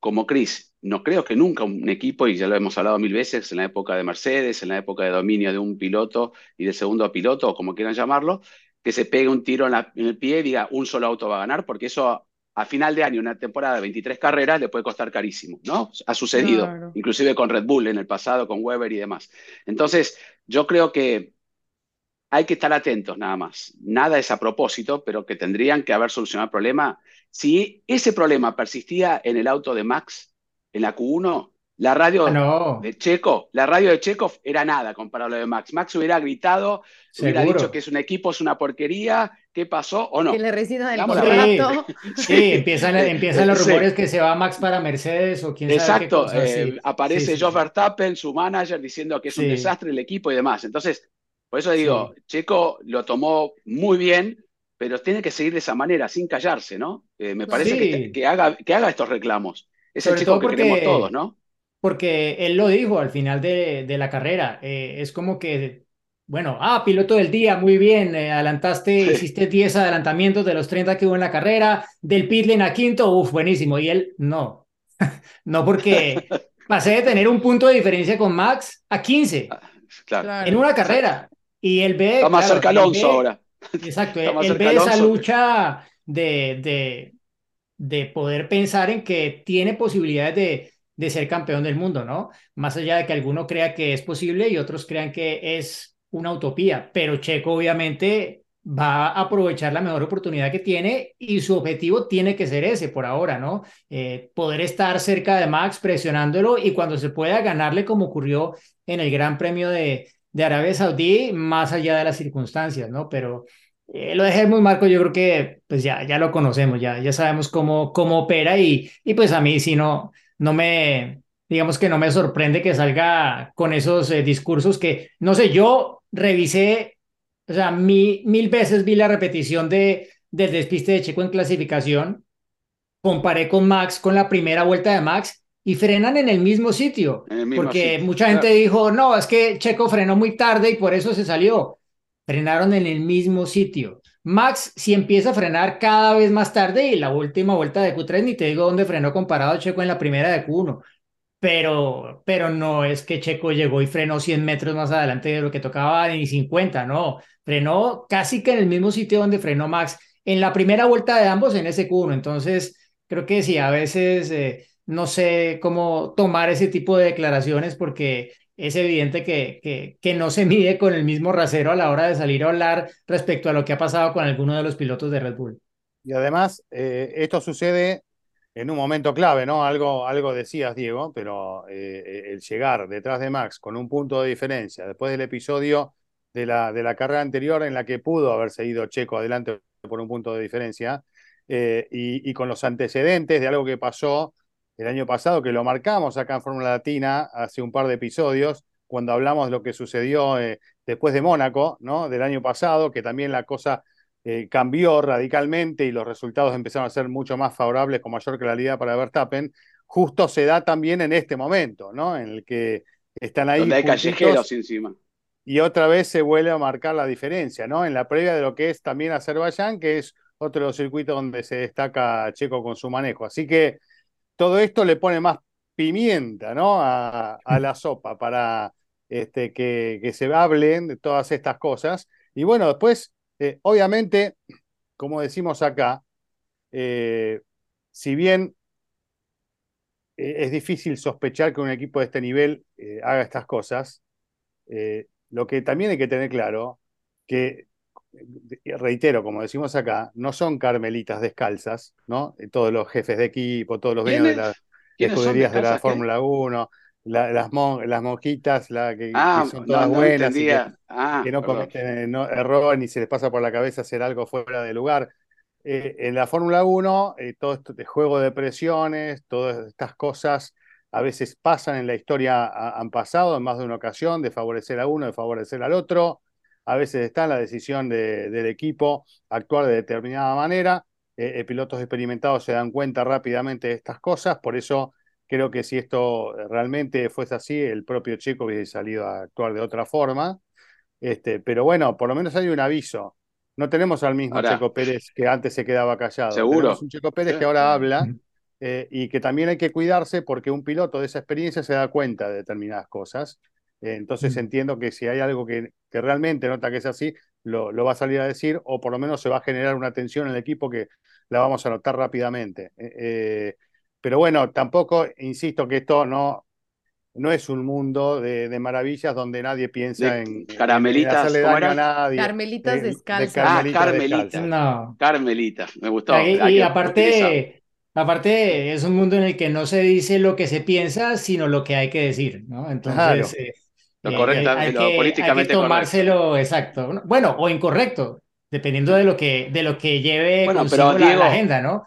como Chris, no creo que nunca un equipo, y ya lo hemos hablado mil veces, en la época de Mercedes, en la época de dominio de un piloto y del segundo piloto, o como quieran llamarlo, que se pegue un tiro en, en el pie y diga un solo auto va a ganar, porque eso a final de año, una temporada de 23 carreras, le puede costar carísimo, ¿no? Ha sucedido, inclusive con Red Bull en el pasado, con Weber y demás. Entonces, yo creo que hay que estar atentos nada más. Nada es a propósito, pero que tendrían que haber solucionado el problema. Si ese problema persistía en el auto de Max, en la Q1, la radio ah, de Checo, la radio de Checo era nada comparado a lo de Max. Max hubiera gritado, hubiera dicho que es un equipo, es una porquería, ¿qué pasó o no? Que le resina del contrato. Sí, sí, empiezan, empiezan los rumores que se va Max para Mercedes o quién Exacto, sabe qué Exacto, eh, aparece Joe Verstappen, su manager, diciendo que es un desastre el equipo y demás. Entonces, por eso digo, Checo lo tomó muy bien, pero tiene que seguir de esa manera, sin callarse, ¿no? Eh, me parece que, haga, que haga estos reclamos. Es el chico que queremos todos, ¿no? porque él lo dijo al final de, de la carrera. Eh, es como que, bueno, ah, piloto del día, muy bien, eh, adelantaste, hiciste 10 adelantamientos de los 30 que hubo en la carrera, del pitlane a quinto, uff, buenísimo. Y él, no, no porque pasé de tener un punto de diferencia con Max a 15 ah, en una carrera. Y él ve... Está más cerca Alonso ahora. Exacto, él, ve esa lucha de, de, de poder pensar en que tiene posibilidades de de ser campeón del mundo, ¿no? Más allá de que alguno crea que es posible y otros crean que es una utopía, pero Checo obviamente va a aprovechar la mejor oportunidad que tiene y su objetivo tiene que ser ese por ahora, ¿no? Eh, poder estar cerca de Max presionándolo y cuando se pueda ganarle como ocurrió en el Gran Premio de, de Arabia Saudí, más allá de las circunstancias, ¿no? Pero eh, lo de muy Marco yo creo que pues ya, ya lo conocemos, ya, ya sabemos cómo, cómo opera y, y pues a mí si no, no me, digamos que no me sorprende que salga con esos eh, discursos que, no sé, yo revisé, o sea, mil veces vi la repetición de, del despiste de Checo en clasificación, comparé con Max, con la primera vuelta de Max, y frenan en el mismo sitio, porque mucha gente dijo, no, es que Checo frenó muy tarde y por eso se salió. Frenaron en el mismo sitio. Max si empieza a frenar cada vez más tarde y la última vuelta de Q3 ni te digo dónde frenó comparado a Checo en la primera de Q1. Pero, pero no es que Checo llegó y frenó 100 metros más adelante de lo que tocaba ni 50, no. Frenó casi que en el mismo sitio donde frenó Max en la primera vuelta de ambos en ese Q1. Entonces, creo que sí, a veces eh, no sé cómo tomar ese tipo de declaraciones porque es evidente que, que, no se mide con el mismo rasero a la hora de salir a hablar respecto a lo que ha pasado con alguno de los pilotos de Red Bull. Y además, eh, esto sucede en un momento clave, ¿no? Algo, algo decías, Diego, pero eh, el llegar detrás de Max con un punto de diferencia, después del episodio de la, de la carrera anterior en la que pudo haber seguido Checo adelante por un punto de diferencia, eh, y con los antecedentes de algo que pasó el año pasado, que lo marcamos acá en Fórmula Latina hace un par de episodios, cuando hablamos de lo que sucedió eh, después de Mónaco, ¿no? Del año pasado, que también la cosa eh, cambió radicalmente y los resultados empezaron a ser mucho más favorables con mayor claridad para Verstappen, justo se da también en este momento, ¿no? En el que están ahí. Donde hay callejeros encima. Y otra vez se vuelve a marcar la diferencia, ¿no? En la previa de lo que es también Azerbaiyán, que es otro de los circuitos donde se destaca Checo con su manejo. Así que todo esto le pone más pimienta ¿no? a, la sopa para este, que, se hablen de todas estas cosas. Y bueno, después, eh, obviamente, como decimos acá, eh, si bien eh, es difícil sospechar que un equipo de este nivel haga estas cosas, lo que también hay que tener claro, que, reitero, como decimos acá, no son carmelitas descalzas, ¿no? Todos los jefes de equipo, todos los dueños de las escuderías de la Fórmula 1, las, las monjitas la, que, ah, son todas buenas y que, ah, no cometen error ni se les pasa por la cabeza hacer algo fuera de lugar. Eh, en la Fórmula 1, eh, todo esto de juego de presiones, todas estas cosas a veces pasan en la historia, han pasado en más de una ocasión, de favorecer a uno, de favorecer al otro. A veces está en la decisión del equipo actuar de determinada manera. Eh, pilotos experimentados se dan cuenta rápidamente de estas cosas, por eso creo que si esto realmente fuese así, el propio Checo hubiese salido a actuar de otra forma. Este, pero bueno, por lo menos hay un aviso. No tenemos al mismo Checo Pérez que antes se quedaba callado. Seguro. Tenemos un Checo Pérez que ahora habla eh, y que también hay que cuidarse porque un piloto de esa experiencia se da cuenta de determinadas cosas. Eh, entonces entiendo que si hay algo que, que realmente nota que es así, lo, lo, va a salir a decir o por lo menos se va a generar una tensión en el equipo que la vamos a notar rápidamente. Eh, pero bueno, tampoco, insisto que esto no, no es un mundo de, maravillas donde nadie piensa en, caramelitas, a nadie. Carmelitas descalzas. ah, carmelitas. No. Carmelitas, me gustó. Y, aparte, aparte es un mundo en el que no se dice lo que se piensa, sino lo que hay que decir, ¿no? Entonces, eh, lo, correcto, hay, lo políticamente hay que tomárselo exacto. Bueno, o incorrecto, dependiendo de lo que, de lo que lleve bueno, pero, la agenda, ¿no?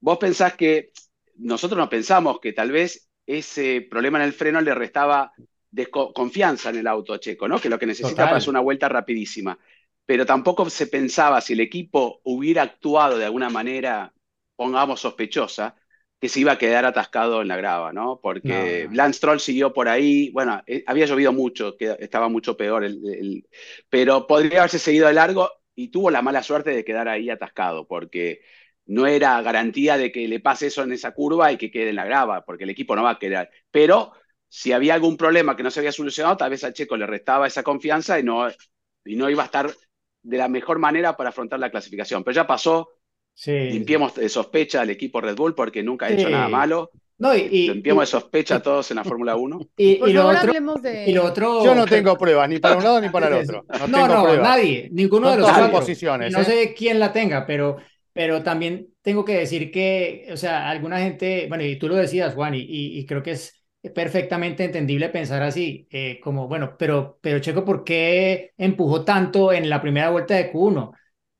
Vos pensás que nosotros no pensamos que tal vez ese problema en el freno le restaba confianza en el auto Checo, ¿no? Que lo que necesitaba es una vuelta rapidísima. Pero tampoco se pensaba si el equipo hubiera actuado de alguna manera, pongamos sospechosa, que se iba a quedar atascado en la grava, ¿no? Porque Lance Troll siguió por ahí, bueno, eh, había llovido mucho, que estaba mucho peor, el, pero podría haberse seguido de largo y tuvo la mala suerte de quedar ahí atascado, porque no era garantía de que le pase eso en esa curva y que quede en la grava, porque el equipo no va a quedar. Pero si había algún problema que no se había solucionado, tal vez a Checo le restaba esa confianza y no, y no iba a estar de la mejor manera para afrontar la clasificación. Pero ya pasó, sí. limpiemos de sospecha al equipo Red Bull porque nunca ha hecho nada malo. No, y, limpiemos de sospecha a todos en la Fórmula 1. Y, lo otro, Yo no tengo pruebas, ni para un lado ni para el otro. No, no, nadie, ninguno de los cuatro. posiciones. No ¿eh? sé quién la tenga, pero pero también tengo que decir que, o sea, alguna gente, bueno, y tú lo decías, Juan, y, y, creo que es perfectamente entendible pensar así, eh, como, bueno, pero, pero Checo, ¿por qué empujó tanto en la primera vuelta de Q1?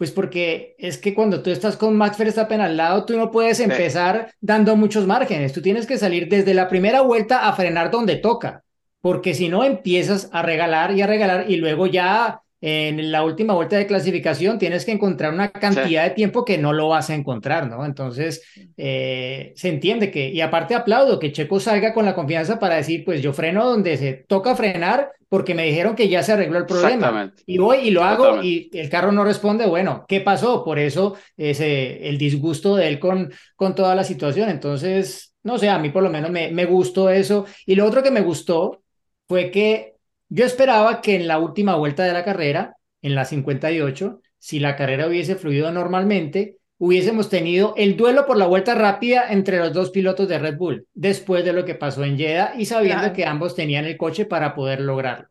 Pues porque es que cuando tú estás con Max Verstappen al lado, tú no puedes empezar dando muchos márgenes, tú tienes que salir desde la primera vuelta a frenar donde toca, porque si no empiezas a regalar y a regalar y luego ya en la última vuelta de clasificación tienes que encontrar una cantidad de tiempo que no lo vas a encontrar, ¿no? Entonces, eh, se entiende que, y aparte aplaudo que Checo salga con la confianza para decir, pues yo freno donde se toca frenar porque me dijeron que ya se arregló el problema. Y voy y lo hago y el carro no responde, bueno, ¿qué pasó? Por eso ese, el disgusto de él con, con toda la situación. Entonces, no sé, a mí por lo menos me, me gustó eso. Y lo otro que me gustó fue que yo esperaba que en la última vuelta de la carrera, en la 58, si la carrera hubiese fluido normalmente, hubiésemos tenido el duelo por la vuelta rápida entre los dos pilotos de Red Bull, después de lo que pasó en Jeddah y sabiendo que ambos tenían el coche para poder lograrlo.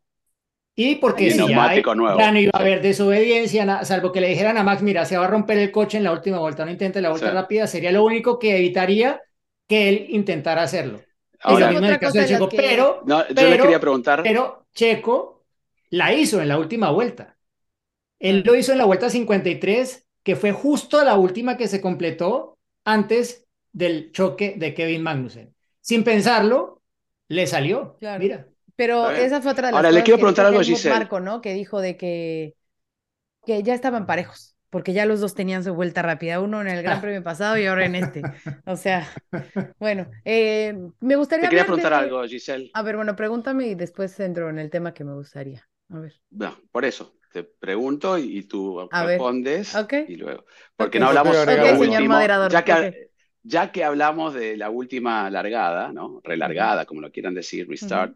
Y porque si ya, no iba a haber desobediencia, salvo que le dijeran a Max, mira, se va a romper el coche en la última vuelta, no intente la vuelta rápida, sería lo único que evitaría que él intentara hacerlo. Ahora, pero, yo le quería preguntar. Pero Checo la hizo en la última vuelta. Él lo hizo en la vuelta 53, que fue justo la última que se completó antes del choque de Kevin Magnussen. Sin pensarlo, le salió. Mira. Pero esa fue otra de las Ahora le quiero preguntar algo a Giselle. Marco, ¿no? Que dijo de que, que ya estaban parejos porque ya los dos tenían su vuelta rápida, uno en el Gran Premio pasado y ahora en este. O sea, bueno, eh, me gustaría... Te quería preguntar algo, Giselle. A ver, bueno, pregúntame y después entro en el tema que me gustaría. A ver. No, por eso, te pregunto y, tú respondes y luego... Porque no hablamos de la última, ya que, ya que hablamos de la última largada, ¿no? Relargada, como lo quieran decir, restart,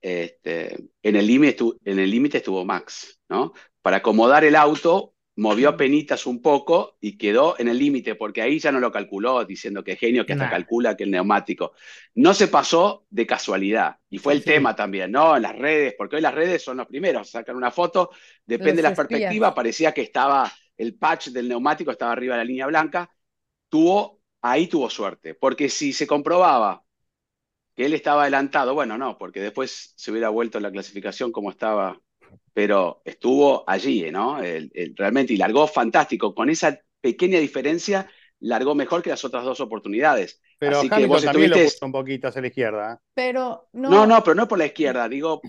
este, en el límite estuvo, estuvo Max, ¿no? Para acomodar el auto movió penitas un poco y quedó en el límite, porque ahí ya no lo calculó, diciendo que genio, que hasta Nah. calcula que el neumático. No se pasó de casualidad, y fue el Sí. tema también, ¿no? En las redes, porque hoy las redes son los primeros, sacan una foto, depende de la espías. perspectiva, parecía que estaba, el patch del neumático estaba arriba de la línea blanca, tuvo, ahí tuvo suerte, porque si se comprobaba que él estaba adelantado, bueno, no, porque después se hubiera vuelto la clasificación como estaba, pero estuvo allí, ¿no? El- el- realmente, y largó fantástico, con esa pequeña diferencia, largó mejor que las otras dos oportunidades. Pero Así que Hamilton vos también lo puso un poquito hacia la izquierda. ¿eh? Pero no, No, no, pero no por la izquierda, digo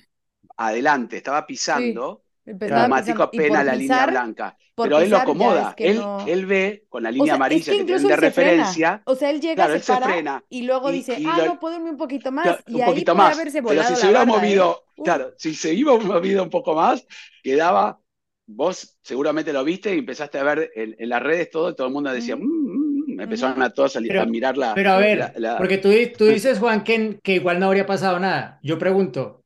adelante, estaba pisando por apenas la línea blanca. Pero él lo acomoda, es que él, no- él ve con la O línea sea, es amarilla que que, tienen de frena. referencia. O sea, él llega, Claro, se él se para frena y luego y- dice, y ah, lo- no, puedo irme un poquito más. Claro, y un ahí poquito puede más. haberse Pero si la se hubiera ¿eh? movido, claro, si se iba movido un poco más, quedaba. Vos seguramente lo viste y empezaste a ver en, en las redes todo, y todo el mundo decía, Ujú. "Mm, mm", empezaron a todos a, Pero- a mirar la. Pero a ver, la- la- porque tú, tú dices, Juan, que, que igual no habría pasado nada. Yo pregunto,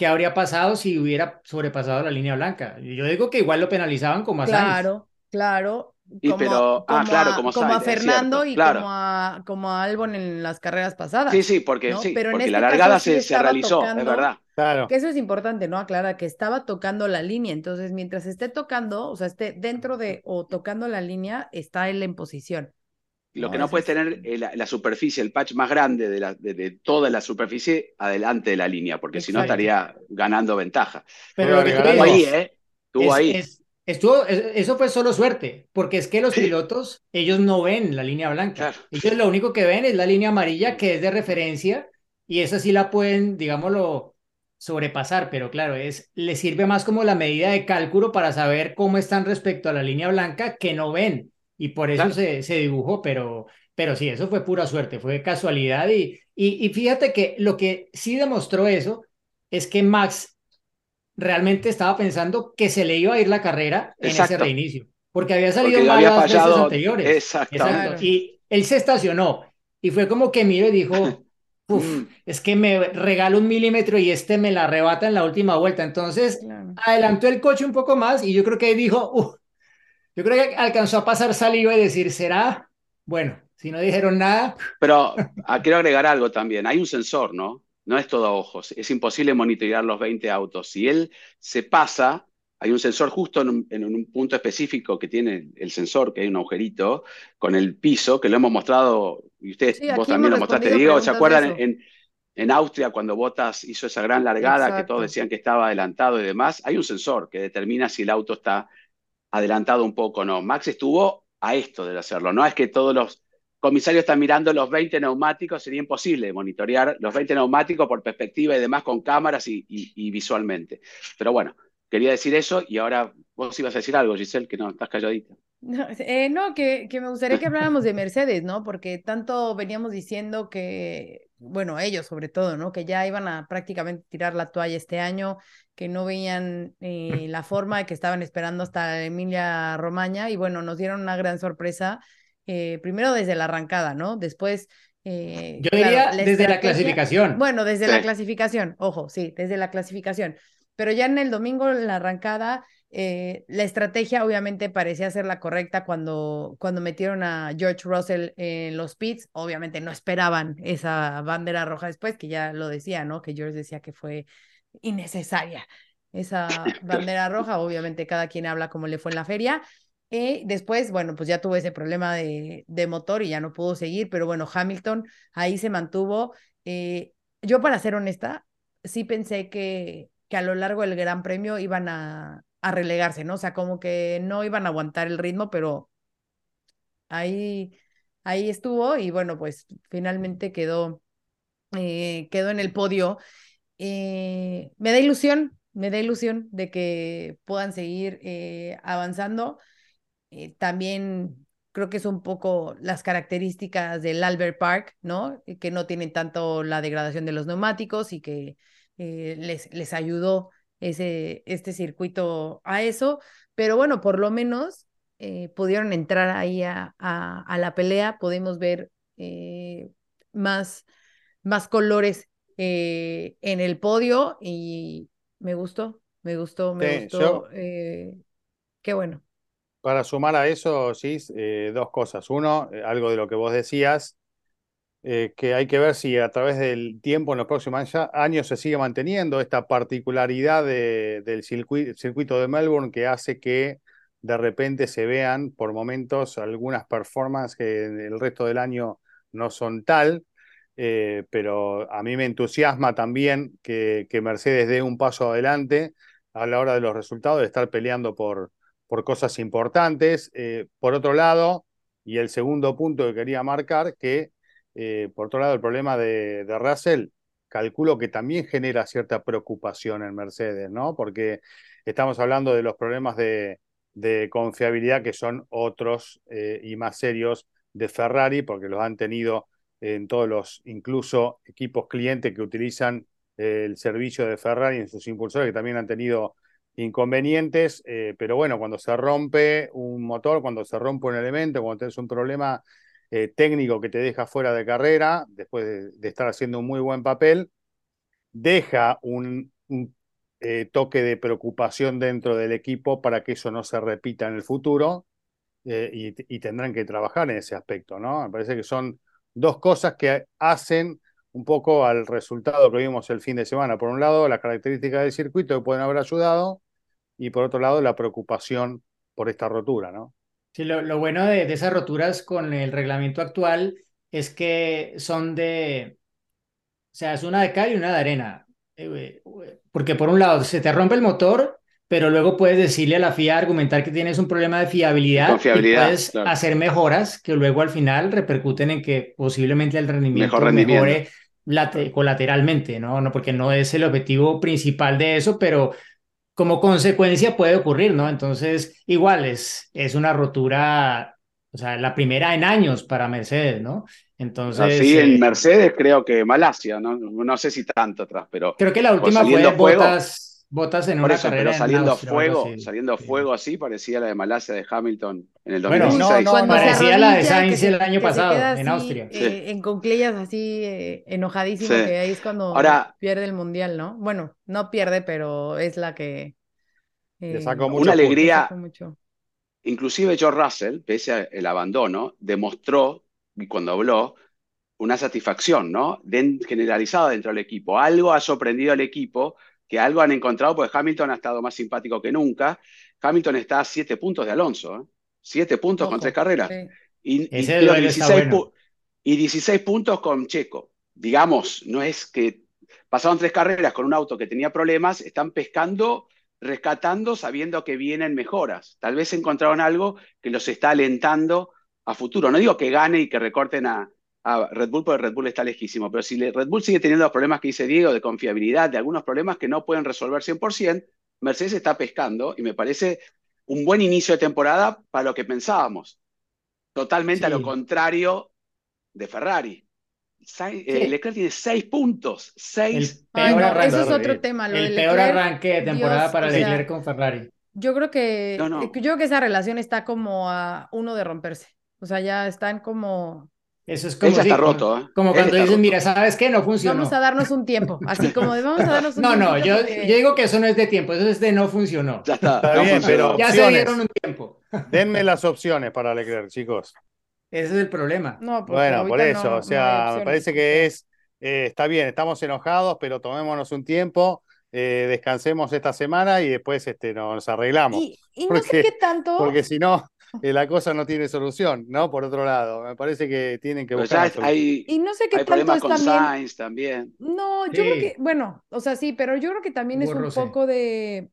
¿qué habría pasado si hubiera sobrepasado la línea blanca? Yo digo que igual lo penalizaban como a Sainz. Claro, claro. Y Como, pero- ah, como claro, a, como como Fernando cierto, y claro. como a, como a Albon en las carreras pasadas. Sí, sí, porque, ¿no? sí, Pero en este la caso largada sí se, se realizó, es verdad. Claro. Que eso es importante, ¿no? Aclara que estaba tocando la línea. Entonces, mientras esté tocando, o sea, esté dentro de o tocando la línea, está él en posición. Lo No, que no eso puede es- tener es la, la superficie, el patch más grande de, la- de- de toda la superficie adelante de la línea, porque si no estaría ganando ventaja. Pero lo que Estuvo ahí, ¿eh? Estuvo es- ahí. es- estuvo, es- eso fue solo suerte, porque es que los pilotos, ellos no ven la línea blanca. Claro. Ellos lo único que ven es la línea amarilla, que es de referencia, y esa sí la pueden, digámoslo, sobrepasar, pero claro, es, les sirve más como la medida de cálculo para saber cómo están respecto a la línea blanca que no ven, y por eso Claro. se, se dibujó, pero, pero sí, eso fue pura suerte, fue casualidad, y, y, y fíjate que lo que sí demostró eso es que Max realmente estaba pensando que se le iba a ir la carrera en ese Exacto. reinicio, porque había salido mal las veces anteriores. Exactamente. Exacto. Y él se estacionó y fue como que miró y dijo, Uf, Mm. es que me regala un milímetro y este me la arrebata en la última vuelta. Entonces Claro. adelantó el coche un poco más y yo creo que ahí dijo, yo creo que alcanzó a pasar saliva y decir, ¿será? Bueno, si no dijeron nada, Pero ah, quiero agregar algo también. Hay un sensor, ¿no? No es todo ojos. Es imposible monitorear los 20 autos. Si él se pasa, hay un sensor justo en un, en un punto específico que tiene el sensor, que hay un agujerito con el piso, que lo hemos mostrado, y ustedes, Sí, vos también lo mostraste, Diego, ¿se acuerdan en, en Austria cuando Bottas hizo esa gran largada que todos decían que estaba adelantado y demás? Hay un sensor que determina si el auto está adelantado un poco no. Max estuvo a esto de hacerlo, no es que todos los comisarios están mirando los 20 neumáticos, sería imposible monitorear los 20 neumáticos por perspectiva y demás con cámaras y, visualmente. Pero bueno, quería decir eso y ahora vos ibas a decir algo, Giselle, que no, estás calladita. No, eh, que me gustaría que habláramos de Mercedes, ¿no? Porque tanto veníamos diciendo que, bueno, ellos sobre todo, ¿no? Que ya iban a prácticamente tirar la toalla este año, que no veían eh, la forma de que estaban esperando hasta Emilia Romagna y bueno, nos dieron una gran sorpresa, eh, primero desde la arrancada, ¿no? Después... eh, yo claro, diría desde la clasificación. Bueno, desde Sí. la clasificación, ojo, sí, desde la clasificación. Pero ya en el domingo, en la arrancada, eh, la estrategia obviamente parecía ser la correcta cuando, cuando metieron a George Russell en los pits. Obviamente no esperaban esa bandera roja después, que ya lo decía, ¿no? Que George decía que fue innecesaria esa bandera roja. Obviamente cada quien habla como le fue en la feria. Y después, bueno, pues ya tuvo ese problema de, de motor y ya no pudo seguir, pero bueno, Hamilton ahí se mantuvo. Eh, yo, para ser honesta, sí pensé que, que a lo largo del Gran Premio iban a, a relegarse, ¿no? O sea, como que no iban a aguantar el ritmo, pero ahí, ahí estuvo y bueno, pues finalmente quedó, eh, quedó en el podio. Eh, me da ilusión, me da ilusión de que puedan seguir eh, avanzando. También creo que es un poco las características del Albert Park, ¿no? Que no tienen tanto la degradación de los neumáticos y que les, les ayudó ese, este circuito a eso, pero bueno, por lo menos eh, pudieron entrar ahí a, a, a la pelea, podemos ver eh, más, más colores eh, en el podio y me gustó, me gustó, me Sí, gustó. yo- eh, qué bueno. Para sumar a eso, sí, eh, dos cosas. Uno, algo de lo que vos decías, eh, que hay que ver si a través del tiempo en los próximos años se sigue manteniendo esta particularidad de- del circuito, de Melbourne que hace que de repente se vean por momentos algunas performances que en el resto del año no son tal. eh, pero a mí me entusiasma también que, que Mercedes dé un paso adelante a la hora de los resultados, de estar peleando por, por cosas importantes. Eh, por otro lado, y el segundo punto que quería marcar, que eh, por otro lado el problema de, de, Russell, calculo que también genera cierta preocupación en Mercedes, ¿no? Porque estamos hablando de los problemas de, de confiabilidad que son otros eh, y más serios de Ferrari, porque los han tenido en todos los, incluso equipos clientes que utilizan eh, el servicio de Ferrari en sus impulsores, que también han tenido inconvenientes, pero bueno, cuando se rompe un motor, cuando se rompe un elemento, cuando tienes un problema eh, técnico que te deja fuera de carrera, después de, estar haciendo un muy buen papel, deja un, eh, toque de preocupación dentro del equipo para que eso no se repita en el futuro eh, y, y, tendrán que trabajar en ese aspecto, ¿no? Me parece que son dos cosas que hacen un poco al resultado que vimos el fin de semana. Por un lado, las características del circuito que pueden haber ayudado y por otro lado, la preocupación por esta rotura, ¿no? Sí, lo, lo bueno de, de, esas roturas con el reglamento actual es que son de, o sea, es una de cal y una de arena. Porque por un lado se te rompe el motor, pero luego puedes decirle a la FIA, argumentar que tienes un problema de fiabilidad, y puedes claro. hacer mejoras que luego al final repercuten en que posiblemente el rendimiento, Mejor rendimiento. mejore late, colateralmente, ¿no? ¿no? Porque no es el objetivo principal de eso, pero como consecuencia puede ocurrir, ¿no? Entonces, igual es, es una rotura, o sea, la primera en años para Mercedes, ¿no? Entonces. Eh, en Mercedes creo que Malasia, ¿no? No sé si tanto atrás, pero. Creo que la última fue fuego, botas, botas en una eso, carrera. Pero saliendo en Austria, fuego, saliendo Sí. fuego así, parecía la de Malasia de Hamilton en el Bueno, 2016. no, Cuando se parecía la de Sainz el año pasado, queda en así, Austria. eh, en conclillas así, eh, enojadísimo, Sí. que ahí es cuando Ahora- pierde el mundial, ¿no? Bueno, no pierde, pero es la que. Le eh, sacó Una mucho punto. alegría. le sacó mucho. Inclusive George Russell, pese al abandono, demostró, y cuando habló, una satisfacción, ¿no? Den- generalizada dentro del equipo. Algo ha sorprendido al equipo, que algo han encontrado, porque Hamilton ha estado más simpático que nunca. Hamilton está a siete puntos de Alonso, ¿eh? Siete puntos con tres carreras. sí. Y, y Ese creo duelo está 16, bueno. pu- y 16 puntos con Checo. Digamos, no es que pasaron tres carreras con un auto que tenía problemas, están pescando, rescatando, sabiendo que vienen mejoras. Tal vez encontraron algo que los está alentando a futuro. No digo que gane y que recorten a, a Red Bull, porque Red Bull está lejísimo, pero si le- Red Bull sigue teniendo los problemas que dice Diego de confiabilidad, de algunos problemas que no pueden resolver 100%, Mercedes está pescando y me parece un buen inicio de temporada para lo que pensábamos. Totalmente a lo Sí. contrario de Ferrari. Sainz- eh, Sí. Leclerc tiene seis puntos. El Seis. Ay, peor no, arranque. ese es otro tema. Lo de El peor Leclerc, arranque de temporada Dios, para o sea, Leclerc con Ferrari. Yo creo que, No, no. yo creo que esa relación está como a uno de romperse. O sea, ya están como, Eso es Él como, ya sí, está roto, ¿eh? como cuando está dicen, roto. mira, ¿sabes qué? No funcionó. vamos a darnos un tiempo, así como de vamos a darnos un No, no, tiempito yo, porque- yo digo que eso no es de tiempo, eso es de no funcionó. Ya está. Está no bien, funcionó. pero- Ya se dieron un tiempo. Denme las opciones para Leclerc, chicos. Ese es el problema. No, Bueno, por eso, no- o no sea, me parece que es, eh, está bien, estamos enojados, pero tomémonos un tiempo, eh, descansemos esta semana y después este, nos arreglamos. Y, y no sé qué tanto. Porque si no, eh, la cosa no tiene solución, ¿no? Por otro lado, me parece que tienen que Pero buscar ya hay, Y no sé qué hay tanto problemas es con también. Sainz también. No, yo creo que, bueno, o sea, sí, pero yo creo que también es un poco de,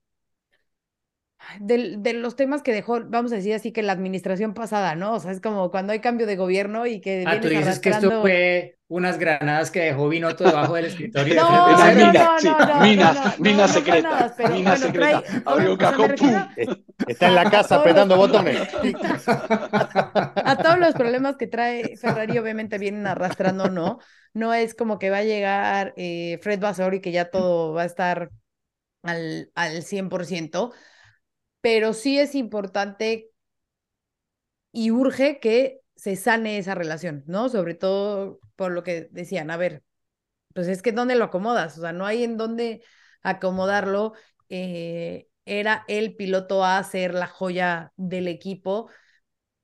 de, de los temas que dejó, vamos a decir así, que la administración pasada, ¿no? O sea, es como cuando hay cambio de gobierno y que Ah, tú dices que esto fue unas granadas que dejó Binotto debajo del escritorio. de No, frente no, mina, no, sí, no, no, mina- no, no, mina no secreta, granadas, pero mina bueno, secreta. trae- Abrió un o sea, me cajón, refiero Está en la casa apretando los- botones. a todos los problemas que trae Ferrari obviamente vienen arrastrando, ¿no? No es como que va a llegar eh, Fred Vasori que ya todo va a estar al, al 100%, pero sí es importante y urge que se sane esa relación, ¿no? Sobre todo por lo que decían, a ver, pues es que ¿dónde lo acomodas? O sea, no hay en dónde acomodarlo. eh, era el piloto a ser la joya del equipo,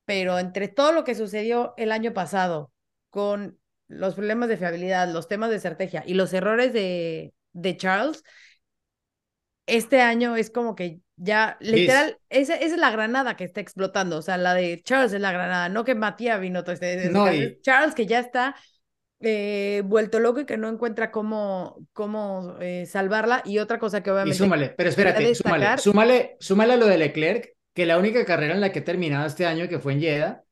pero entre todo lo que sucedió el año pasado con los problemas de fiabilidad, los temas de estrategia y los errores de, de Charles, este año es como que ya, literal, esa, esa es la granada que está explotando. O sea, la de Charles es la granada, no que Matías vino todo este. No, es y- Charles que ya está eh, vuelto loco y que no encuentra cómo, cómo eh, salvarla. Y otra cosa que Y obviamente. súmale, pero espérate, súmale, destacar- súmale, súmale a lo de Leclerc, que la única carrera en la que he terminado este año, que fue en Jeddah,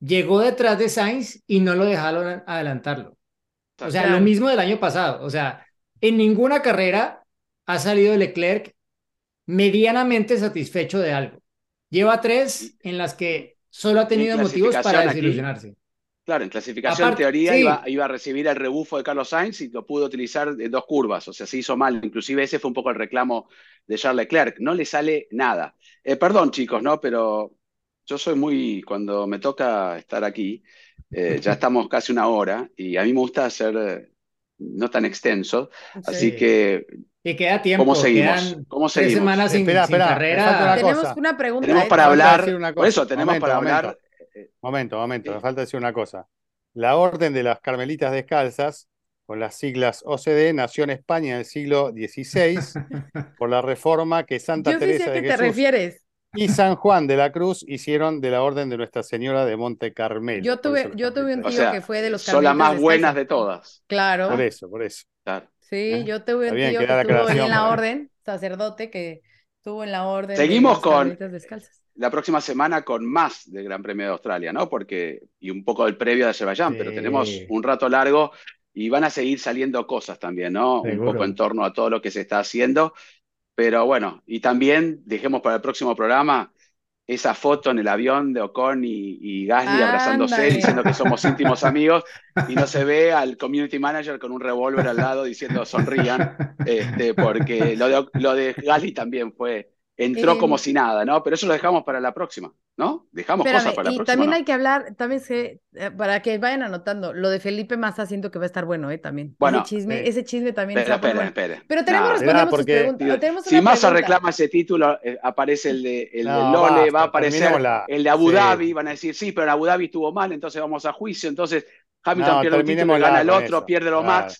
llegó detrás de Sainz y no lo dejaron adelantarlo. O sea, Claro. lo mismo del año pasado. O sea, en ninguna carrera ha salido Leclerc medianamente satisfecho de algo. Lleva tres en las que solo ha tenido motivos para aquí, desilusionarse. Claro, en clasificación, Aparte, teoría, sí. iba, iba a recibir el rebufo de Carlos Sainz y lo pudo utilizar en dos curvas, o sea, se hizo mal. Inclusive ese fue un poco el reclamo de Charles Leclerc. No le sale nada. Eh, perdón, chicos, ¿no? Pero yo soy muy, cuando me toca estar aquí, eh, ya estamos casi una hora y a mí me gusta hacer eh, no tan extenso, así Sí. que, Y queda tiempo, ¿cómo seguimos? quedan ¿Cómo tres semanas sin, Espera, sin espera, carrera. una Tenemos cosa. una pregunta. Tenemos ¿eh? para hablar, por eso tenemos Momento, para momento. hablar. Momento, momento, Sí. me falta decir una cosa. La Orden de las Carmelitas Descalzas, con las siglas OCD, nació en España en el siglo XVI por la reforma que Santa Yo Teresa a de qué te Jesús refieres. y San Juan de la Cruz hicieron de la Orden de Nuestra Señora de Monte Carmelo. Yo tuve, yo tuve un O tío sea, que fue de los son las más carmelitas buenas de todas. Claro. Por eso, por eso. Claro. Sí, ¿Eh? yo tuve un bien, tío que estuvo en la orden, sacerdote, que estuvo en la orden Seguimos de con- descalzas. la próxima semana con más del Gran Premio de Australia, ¿no? Porque, y un poco del previo de Azerbaiyán, pero tenemos un rato largo y van a seguir saliendo cosas también, ¿no? Un poco en torno a todo lo que se está haciendo. Pero bueno, y también dejemos para el próximo programa esa foto en el avión de Ocon y, y Gasly abrazándose, diciendo que somos íntimos amigos, y no se ve al community manager con un revólver al lado diciendo sonrían, este, porque lo de, lo de Gasly también fue, entró Em, como si nada, ¿no? Pero eso lo dejamos para la próxima, ¿no? Dejamos Espérame, cosas para la y próxima. también ¿no? hay que hablar, también sé, eh, para que vayan anotando, lo de Felipe Massa siento que va a estar bueno, ¿eh? También. Bueno, ese chisme, sí. ese chisme también está muy espera, bueno. espera. Pero tenemos, Nah, respondemos porque- preguntas. Tenemos Si Massa pregunta. reclama ese título, eh, aparece el de, el de No, Lole, basta, va a aparecer el de Abu Sí. Dhabi, van a decir, sí, pero en Abu Dhabi estuvo mal, entonces vamos a juicio, entonces Hamilton No, pierde un título, gana el otro, eso. pierde los Claro. Max,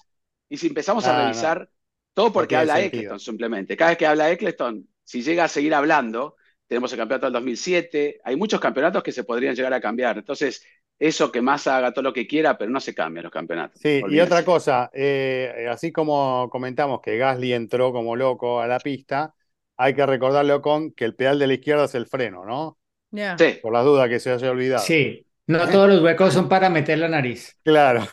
y si empezamos No, a no. revisar, todo porque habla sentido. Eccleston simplemente, cada vez que habla Eccleston, si llega a seguir hablando, tenemos el campeonato del 2007, hay muchos campeonatos que se podrían llegar a cambiar, entonces eso que Massa haga todo lo que quiera, pero no se cambian los campeonatos. Sí, y otra cosa, eh, así como comentamos que Gasly entró como loco a la pista, hay que recordarle a Ocon que el pedal de la izquierda es el freno, ¿no? Ya. Sí, Por las dudas que se haya olvidado. Sí, no todos los huecos son para meter la nariz. Claro.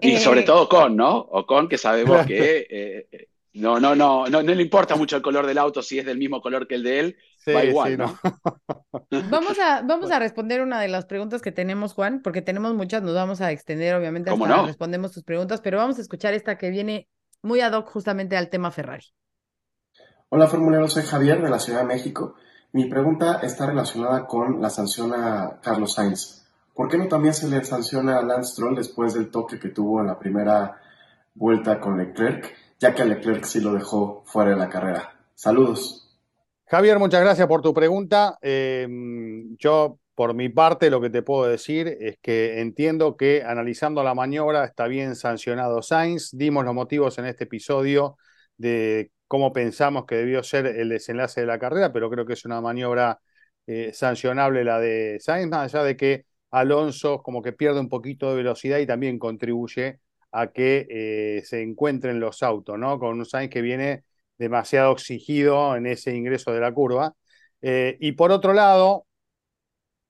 Y Eh, sobre todo Ocon, ¿no? Ocon, que sabemos que eh, eh, no, no, no, no, no le importa mucho el color del auto, si es del mismo color que el de él, Sí, va igual, sí, ¿no? Vamos a, vamos a responder una de las preguntas que tenemos, Juan, porque tenemos muchas, nos vamos a extender, obviamente, ¿Cómo hasta no? respondemos tus preguntas, pero vamos a escuchar esta que viene muy ad hoc justamente al tema Ferrari. Hola formuleros, soy Javier de la Ciudad de México. Mi pregunta está relacionada con la sanción a Carlos Sainz. ¿Por qué no también se le sanciona a Lance Stroll después del toque que tuvo en la primera vuelta con Leclerc, ya que Leclerc sí lo dejó fuera de la carrera? Saludos. Javier, muchas gracias por tu pregunta. Eh, yo, por mi parte, lo que te puedo decir es que entiendo que analizando la maniobra está bien sancionado Sainz. Dimos los motivos en este episodio de cómo pensamos que debió ser el desenlace de la carrera, pero creo que es una maniobra eh, sancionable la de Sainz, más allá de que Alonso como que pierde un poquito de velocidad y también contribuye a que eh, se encuentren los autos, ¿no? Con un Sainz que viene demasiado exigido en ese ingreso de la curva. Eh, y por otro lado,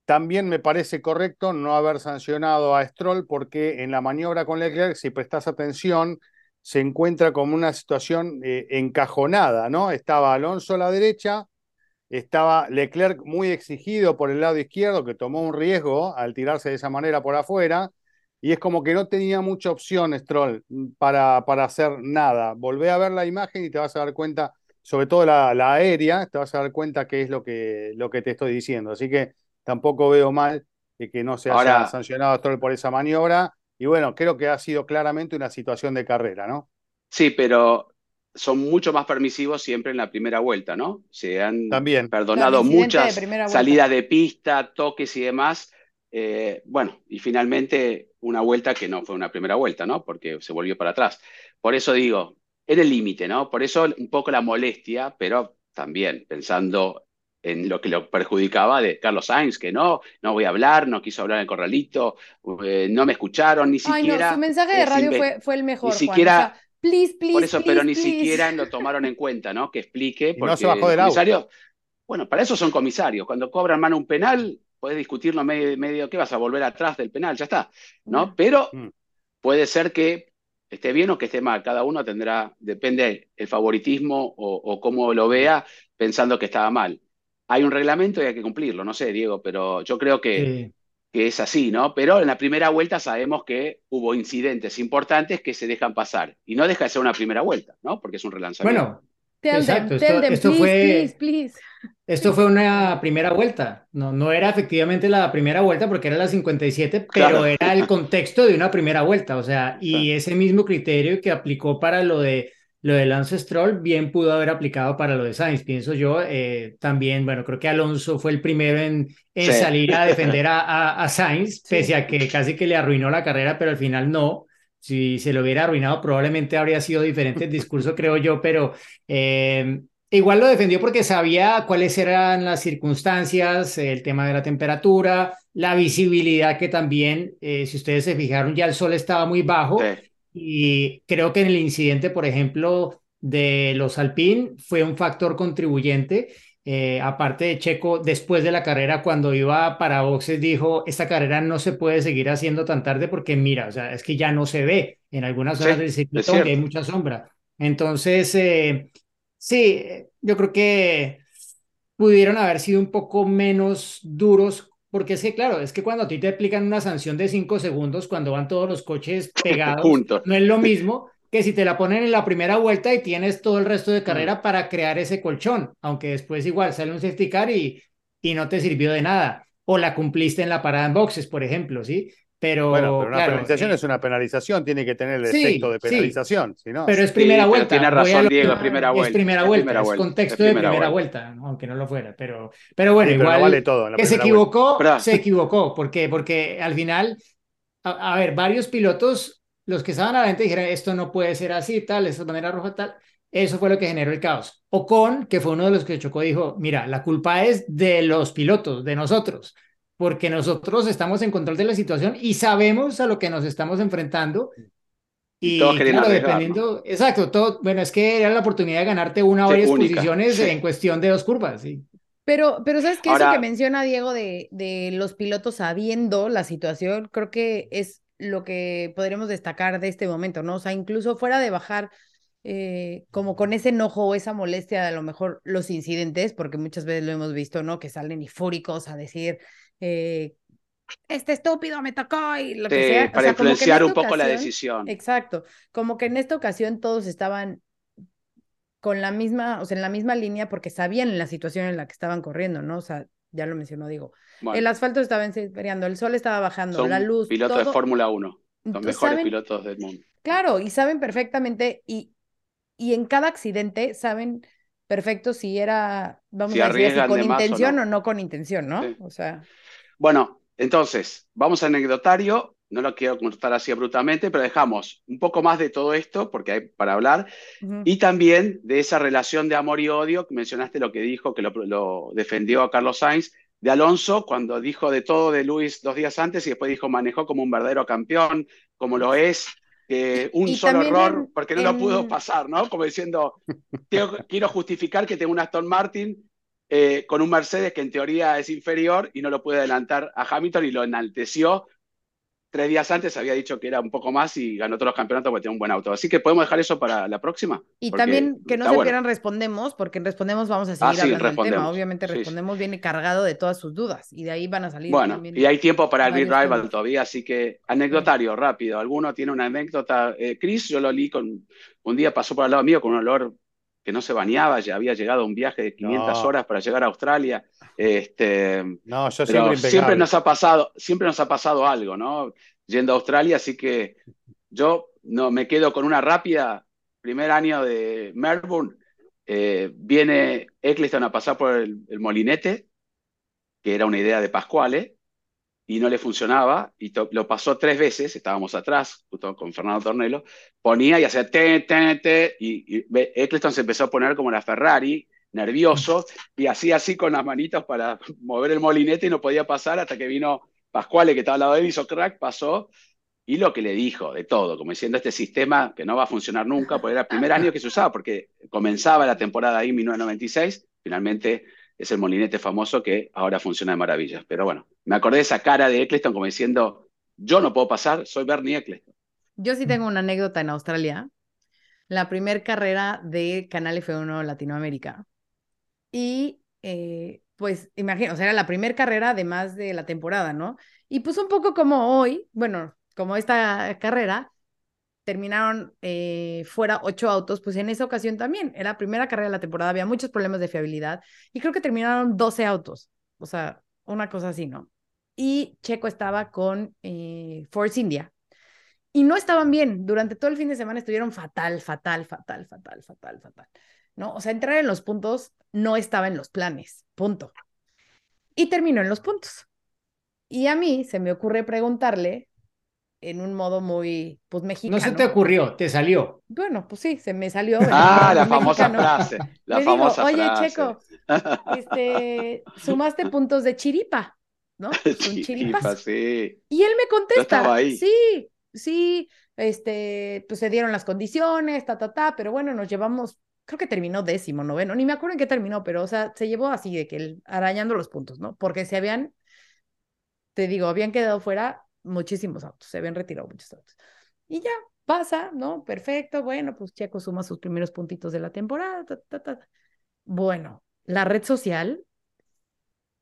también me parece correcto no haber sancionado a Stroll porque en la maniobra con Leclerc, si prestas atención, se encuentra como una situación eh, encajonada, ¿no? Estaba Alonso a la derecha, estaba Leclerc muy exigido por el lado izquierdo, que tomó un riesgo al tirarse de esa manera por afuera, y es como que no tenía mucha opción Stroll para, para hacer nada. Volvé a ver la imagen y te vas a dar cuenta, sobre todo la, la aérea, te vas a dar cuenta qué es lo que, lo que te estoy diciendo. Así que tampoco veo mal de que no se haya Ahora- sancionado a Stroll por esa maniobra. Y bueno, creo que ha sido claramente una situación de carrera, ¿no? Sí, pero son mucho más permisivos siempre en la primera vuelta, ¿no? Se han También. perdonado de muchas salidas de pista, toques y demás. Eh, bueno, y finalmente una vuelta que no fue una primera vuelta, ¿no? Porque se volvió para atrás. Por eso digo, era el límite, ¿no? Por eso un poco la molestia, pero también pensando en lo que lo perjudicaba de Carlos Sainz, que no, no voy a hablar, no quiso hablar en el corralito, eh, no me escucharon, ni Ay, siquiera. no, su mensaje de radio fue, fue el mejor, ni Juan. siquiera- O sea, please, please, Por eso, pero please, ni siquiera lo tomaron en cuenta, ¿no? Que explique, Y no se porque bajó del auto. comisarios, bueno, para eso son comisarios. Cuando cobran mano un penal, puedes discutirlo medio, medio, ¿qué vas a volver atrás del penal? Ya está, ¿no? Pero Mm. puede ser que esté bien o que esté mal. Cada uno tendrá, depende el favoritismo o, o cómo lo vea, pensando que estaba mal. Hay un reglamento y hay que cumplirlo, no sé, Diego, pero yo creo que, Sí. que es así, ¿no? Pero en la primera vuelta sabemos que hubo incidentes importantes que se dejan pasar. Y no deja de ser una primera vuelta, ¿no? Porque es un relanzamiento. Bueno, Tell Exacto, them, esto- tell them, esto please, fue- please, please. Esto fue una primera vuelta, no, no era efectivamente la primera vuelta porque era la 57, pero Claro. era el contexto de una primera vuelta, o sea, y Claro. ese mismo criterio que aplicó para lo de lo de Lance Stroll, bien pudo haber aplicado para lo de Sainz, pienso yo, eh, también, bueno, creo que Alonso fue el primero en, en Sí. salir a defender a, a, a Sainz, Sí. pese a que casi que le arruinó la carrera, pero al final no. Si se lo hubiera arruinado, probablemente habría sido diferente el discurso, creo yo, pero eh, Igual lo defendió porque sabía cuáles eran las circunstancias, el tema de la temperatura, la visibilidad que también, eh, si ustedes se fijaron, ya el sol estaba muy bajo Sí. y creo que en el incidente, por ejemplo, de los Alpine fue un factor contribuyente. Eh, aparte de Checo, después de la carrera, cuando iba para boxes, dijo, esta carrera no se puede seguir haciendo tan tarde porque mira, o sea, es que ya no se ve. En algunas Sí, zonas del es circuito donde hay mucha sombra. Entonces, eh, sí, yo creo que pudieron haber sido un poco menos duros, porque es que, claro, es que cuando a ti te aplican una sanción de cinco segundos, cuando van todos los coches pegados, no es lo mismo que si te la ponen en la primera vuelta y tienes todo el resto de carrera para crear ese colchón, aunque después igual sale un safety car y, y no te sirvió de nada, o la cumpliste en la parada en boxes, por ejemplo, ¿sí? Pero, Bueno, pero una claro, penalización eh, es una penalización, tiene que tener el Sí, efecto de sí. penalización, si no. pero es Sí, primera vuelta. tiene razón, lo- Diego, es primera vuelta. Es primera es vuelta, primera es vuelta, contexto es de primera primera vuelta. vuelta, aunque no lo fuera, pero, pero bueno, Sí, pero no igual vale todo en la que se primera vuelta. equivocó, se equivocó. ¿Por qué? Porque al final, a, a ver, varios pilotos, los que estaban adelante dijeron, esto no puede ser así, tal, esta manera roja, tal. Eso fue lo que generó el caos. Ocon, que fue uno de los que chocó, dijo, mira, la culpa es de los pilotos, de nosotros, porque nosotros estamos en control de la situación y sabemos a lo que nos estamos enfrentando. Y querían claro, arriesgar, ¿no? dependiendo, exacto, todo, bueno, es que era la oportunidad de ganarte una o Sí, varias única, posiciones sí. en cuestión de dos curvas, sí. Pero, pero ¿sabes qué? Eso Ahora- que menciona Diego de, de los pilotos sabiendo la situación, creo que es lo que podremos destacar de este momento, ¿no? O sea, incluso fuera de bajar eh, como con ese enojo o esa molestia de a lo mejor los incidentes, porque muchas veces lo hemos visto, ¿no? Que salen y fúricos a decir, eh, este estúpido me tocó y lo que sea. O para sea, influenciar un poco la decisión. Exacto, como que en esta ocasión todos estaban con la misma, o sea, en la misma línea porque sabían la situación en la que estaban corriendo, ¿no? O sea, ya lo mencionó, digo. Bueno, El asfalto estaba enfriando, el sol estaba bajando, son la luz, pilotos de todo. Fórmula 1, los mejores saben- pilotos del mundo. Claro, y saben perfectamente, y, y en cada accidente saben perfecto si era, vamos Si a decir así, con de o intención no. o no con intención, ¿no? Sí. O sea, Bueno, entonces, vamos al anecdotario. No lo quiero contar así abruptamente, pero dejamos un poco más de todo esto, porque hay para hablar, y también de esa relación de amor y odio, que mencionaste lo que dijo, que lo, lo defendió a Carlos Sainz, de Alonso, cuando dijo de todo de Luis dos días antes y después dijo manejó como un verdadero campeón, como lo es, que un Y solo error, en- porque no lo pudo pasar, ¿no? Como diciendo, tengo- quiero justificar que tengo un Aston Martin eh, con un Mercedes que en teoría es inferior y no lo pude adelantar a Hamilton y lo enalteció. Tres días antes había dicho que era un poco más y ganó todos los campeonatos porque tenía un buen auto. Así que podemos dejar eso para la próxima. Y también que no se bueno. pierdan Respondemos, porque en Respondemos vamos a Ah, seguir sí, hablando del tema. Respondemos. Obviamente Sí, sí. Respondemos viene cargado de todas sus dudas y de ahí van a salir Bueno, también y hay tiempo para el Real Rival todavía, así que anecdotario, rápido. ¿Alguno tiene una anécdota? Eh, Chris, yo lo leí con, un día pasó por al lado mío con un olor que no se bañaba, ya había llegado a un viaje de 500 No. horas para llegar a Australia. Este, No, yo siempre nos ha pasado, siempre nos ha pasado algo, ¿no? Yendo a Australia, así que yo no me quedo con una rápida. primer año de Melbourne, eh, viene Eccleston a pasar por el, el molinete, que era una idea de Pascuale, y no le funcionaba, y lo pasó tres veces, estábamos atrás, justo con Fernando Tornelo, ponía y hacía te, te, te, y, Eccleston se empezó a poner como la Ferrari, nervioso, y hacía así con las manitos para mover el molinete y no podía pasar hasta que vino Pascuale, que estaba al lado de él, hizo crack, pasó, y lo que le dijo, de todo, como diciendo este sistema que no va a funcionar nunca, porque era el primer año que se usaba, porque comenzaba la temporada ahí en 1996, finalmente es el molinete famoso que ahora funciona de maravillas. Pero bueno, me acordé de esa cara de Eccleston como diciendo, yo no puedo pasar, soy Bernie Eccleston. Yo sí tengo una anécdota en Australia. La primer carrera de Canal F1 Latinoamérica. Y eh, pues imagino, o sea, era la primera carrera además de la temporada, ¿no? Y pues un poco como hoy, bueno, como esta carrera, terminaron eh, fuera ocho autos, pues en esa ocasión también, era la primera carrera de la temporada, había muchos problemas de fiabilidad y creo que terminaron 12 autos, o sea, una cosa así, ¿no? Y Checo estaba con eh, Force India y no estaban bien, durante todo el fin de semana estuvieron fatal, fatal, fatal, fatal, fatal, fatal, ¿no? O sea, entrar en los puntos no estaba en los planes, punto. Y terminó en los puntos. Y a mí se me ocurre preguntarle en un modo muy, pues, mexicano. No se te ocurrió, te salió. Bueno, pues sí, se me salió. Ah, un la famosa mexicano. frase, la Le digo, famosa oye, frase. Checo, este, sumaste puntos de chiripa, ¿no? Son Chiripa, chiripas. sí. Y él me contesta, ahí. sí, sí, este, pues se dieron las condiciones, ta, ta, ta, pero bueno, nos llevamos, creo que terminó décimo, noveno, ni me acuerdo en qué terminó, pero, o sea, se llevó así de que él, arañando los puntos, ¿no? Porque se habían, te digo, habían quedado fuera muchísimos autos, se habían retirado muchos autos. Y ya, pasa, ¿no? Perfecto, bueno, pues Checo suma sus primeros puntitos de la temporada, ta, ta, ta. Bueno, la red social,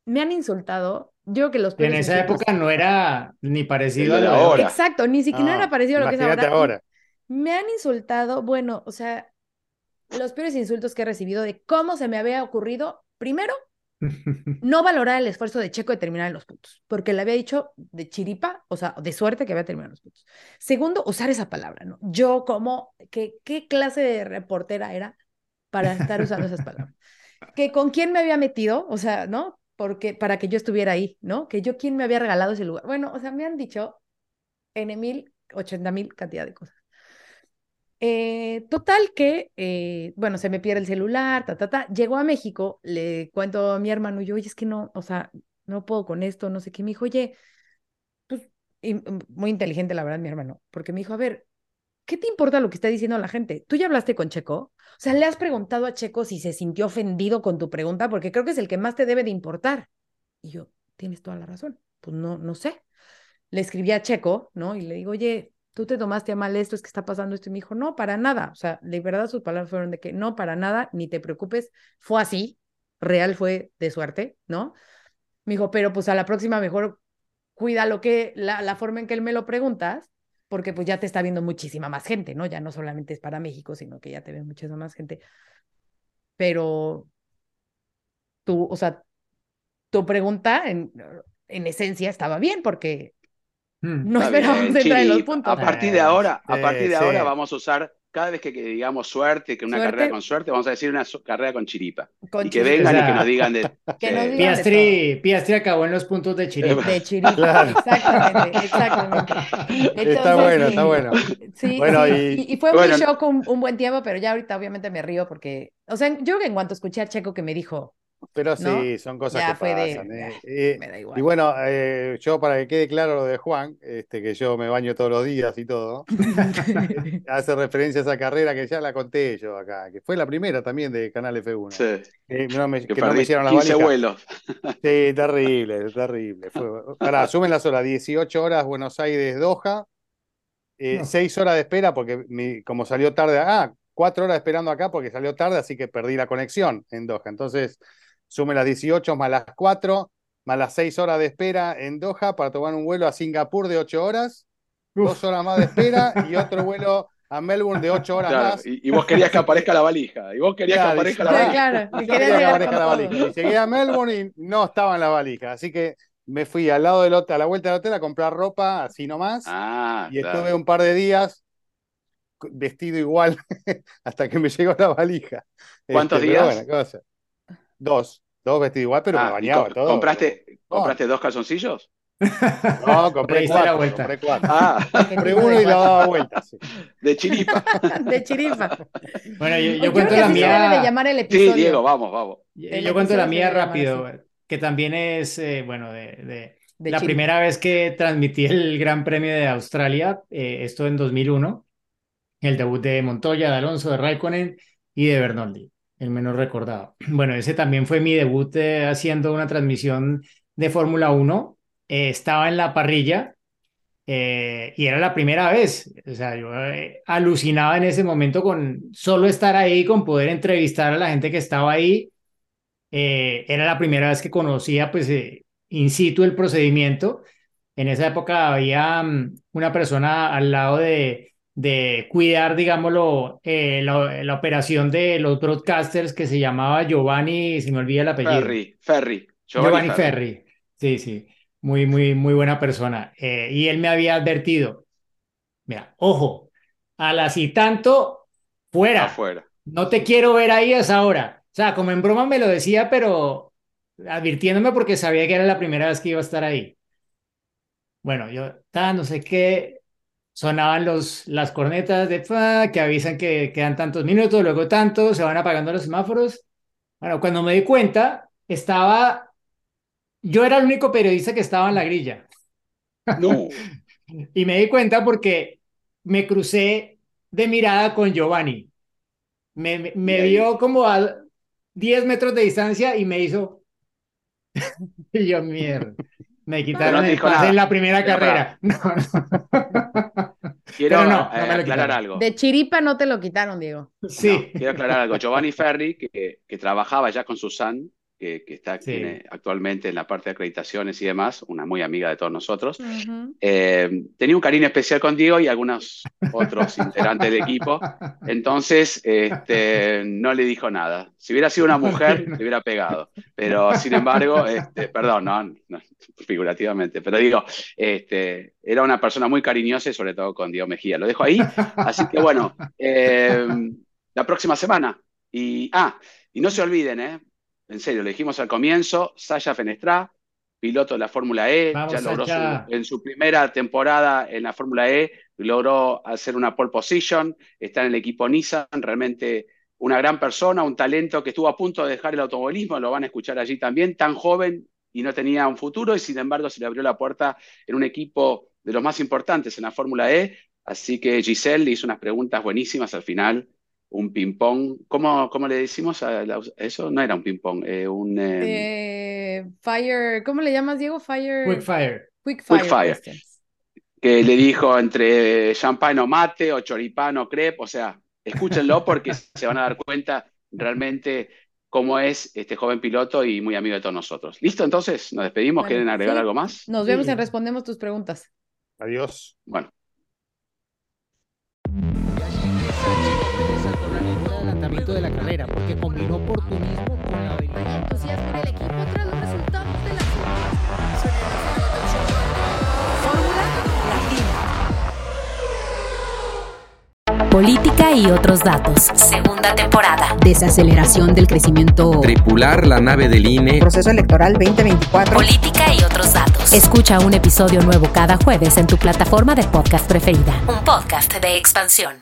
me han insultado, yo que los En esa época no era ni parecido a lo de ahora. Exacto, ni siquiera No, era parecido a lo que es ahora. ahora. Me han insultado, bueno, o sea, los peores insultos que he recibido de cómo se me había ocurrido, primero, no valorar el esfuerzo de Checo de terminar en los puntos, porque le había dicho de chiripa, o sea, de suerte que había terminado en los puntos. Segundo, usar esa palabra, ¿no? Yo como, que, ¿qué clase de reportera era para estar usando esas palabras? Que con quién me había metido, o sea, ¿no? Porque para que yo estuviera ahí, ¿no? Que yo quién me había regalado ese lugar. Bueno, o sea, me han dicho N mil, ochenta mil cantidad de cosas. Eh, total que, eh, bueno, se me pierde el celular, ta, ta, ta. Llego a México, le cuento a mi hermano, y yo, oye, es que no, o sea, no puedo con esto, no sé qué. Me dijo, oye, pues, mm, muy inteligente, la verdad, mi hermano, porque me dijo, a ver, ¿qué te importa lo que está diciendo la gente? ¿Tú ya hablaste con Checo? O sea, ¿le has preguntado a Checo si se sintió ofendido con tu pregunta? Porque creo que es el que más te debe de importar. Y yo, tienes toda la razón. Pues no, no sé. Le escribí a Checo, ¿no? Y le digo, oye, tú te tomaste a mal esto, es que está pasando esto. Y me dijo, no, para nada. O sea, de verdad sus palabras fueron de que no, para nada, ni te preocupes. Fue así, real fue de suerte, ¿no? Me dijo, pero pues a la próxima mejor cuida lo que, la, la forma en que él me lo preguntas, porque pues ya te está viendo muchísima más gente, ¿no? Ya no solamente es para México, sino que ya te ve muchísima más gente. Pero tú, o sea, tu pregunta en, en esencia estaba bien, porque Mm. no Está bien, esperábamos entrar en los puntos. A partir de ahora, a partir de sí. ahora vamos a usar, cada vez que, que digamos suerte, que una Suerte. carrera con suerte, vamos a decir una su- carrera con chiripa. Con y que chiripa. vengan O y que nos digan de... Que nos digan- Piastri, Piastri acabó en los puntos de Chiripa. De chiripa, Claro. exactamente, exactamente. Está Entonces, bueno, sí, está bueno. Sí, Bueno, sí, y- y, fue bueno. muy shock un, un buen tiempo, pero ya ahorita obviamente me río porque, o sea, yo creo que en cuanto escuché a Checo que me dijo, Pero ¿No? sí, son cosas Ya que fue pasan. eh. Eh, me da igual. y bueno, eh, yo para que quede claro lo de Juan, este, que yo me baño todos los días y todo, hace referencia a esa carrera que ya la conté yo acá, que fue la primera también de Canal F1. Sí, Eh, no me- que que no me hicieron las 15 valijas. vuelos. Sí, terrible, terrible. Fue, pará, sumen las horas, 18 horas Buenos Aires, Doha, eh, No. 6 horas de espera porque mi- como salió tarde, ah, 4 horas esperando acá porque salió tarde, así que perdí la conexión en Doha. Entonces, sumen las 18 más las 4, más las 6 horas de espera en Doha para tomar un vuelo a Singapur de 8 horas, Uf. 2 horas más de espera y otro vuelo a Melbourne de 8 horas Claro, más. y, y vos querías que aparezca la valija. Y vos querías Claro, que aparezca la y- valija. claro, y quería que aparezca la valija. Y llegué a Melbourne y no estaba en la valija. Así que me fui al lado del hotel, a la vuelta del hotel a comprar ropa, así nomás. Ah, y claro. estuve un par de días vestido igual hasta que me llegó la valija. ¿Cuántos Este, días? bueno, ¿qué va a hacer? Dos, dos vestidos igual, pero me Ah, ¿y bañaba co- todo. ¿Compraste, compraste dos calzoncillos? No, compré cuatro, vuelta. compré cuatro. Ah, ¿Qué Compré uno y la daba vuelta. sí. de chiripa. De chiripa. Bueno, yo, yo Yo cuento la mía. llamar el Sí, episodio. Diego, vamos, vamos. Yo, cuento la mía rápido, que también es, eh, bueno, de, de De la primera vez que transmití el Gran Premio de Australia, eh, esto en 2001, el debut de Montoya, de Alonso, de Raikkonen y de Bernoldi, el menos recordado. Bueno, ese también fue mi debut eh, haciendo una transmisión de Fórmula 1. Eh, estaba en la parrilla eh, y era la primera vez. O sea, yo alucinaba en ese momento con solo estar ahí, con poder entrevistar a la gente que estaba ahí. Era la primera vez que conocía, pues, in situ el procedimiento. En esa época había mm, una persona al lado de, de cuidar, digámoslo, eh, la, la operación de los broadcasters que se llamaba Giovanni, se me olvida el apellido. Ferry, Ferry. Giovanni Ferri. Sí, sí. Muy, muy, muy buena persona. Eh, y él me había advertido, mira, ojo, a las y tanto, fuera. Afuera. No te quiero ver ahí a esa hora. O sea, como en broma me lo decía, pero advirtiéndome porque sabía que era la primera vez que iba a estar ahí. Bueno, yo, ta, no sé qué, sonaban los, las cornetas de fa, que avisan que quedan tantos minutos, luego tantos, se van apagando los semáforos. Bueno, cuando me di cuenta, estaba, yo era el único periodista que estaba en la grilla. No. Y me di cuenta porque me crucé de mirada con Giovanni. Me, me, vio como a 10 metros de distancia y me hizo. Y yo, mierda. Me quitaron te el pase en la primera carrera. No, no. Quiero no, no eh, aclarar algo. De chiripa no te lo quitaron, Diego. Sí. No, quiero aclarar algo. Giovanni Ferri, que, que trabajaba ya con Susan, que, que está Sí. tiene actualmente en la parte de acreditaciones y demás, una muy amiga de todos nosotros, Ujú. eh, tenía un cariño especial con Diego y algunos otros integrantes del equipo. Entonces, este, no le dijo nada. Si hubiera sido una mujer, le hubiera pegado. Pero, sin embargo, este, perdón, no, no, figurativamente, pero digo, este, era una persona muy cariñosa y sobre todo con Diego Mejía. Lo dejo ahí. Así que bueno, eh, la próxima semana. Y, ah, y no se olviden, ¿eh? En serio, lo dijimos al comienzo, Sasha Fenestrá, piloto de la Fórmula E, Vamos, ya logró su- en su primera temporada en la Fórmula E, logró hacer una pole position, está en el equipo Nissan, realmente una gran persona, un talento que estuvo a punto de dejar el automovilismo, lo van a escuchar allí también, tan joven y no tenía un futuro y sin embargo se le abrió la puerta en un equipo de los más importantes en la Fórmula E, así que Giselle le hizo unas preguntas buenísimas al final, un ping-pong, ¿cómo, cómo le decimos a la- eso? No era un ping-pong, eh, un... eh, Eh, fire, ¿cómo le llamas, Diego? Fire. Quick fire. Quick Quick fire fire. questions. que le dijo entre champán o mate o choripán o crepe, o sea, escúchenlo porque se van a dar cuenta realmente cómo es este joven piloto y muy amigo de todos nosotros. ¿Listo? Entonces, nos despedimos. ¿Quieren agregar sí. algo más? Nos vemos Sí. en Respondemos tus preguntas. Adiós. Bueno, de la carrera porque combinó oportunismo con la habilidad. Hay entusiasmo en el equipo tras los resultados de la Fórmula Latina. Política y otros datos. Segunda temporada. desaceleración del crecimiento, Tripular la nave del INE. Proceso electoral 2024. Política y otros datos. Escucha un episodio nuevo cada jueves en tu plataforma de podcast preferida. Un podcast de expansión.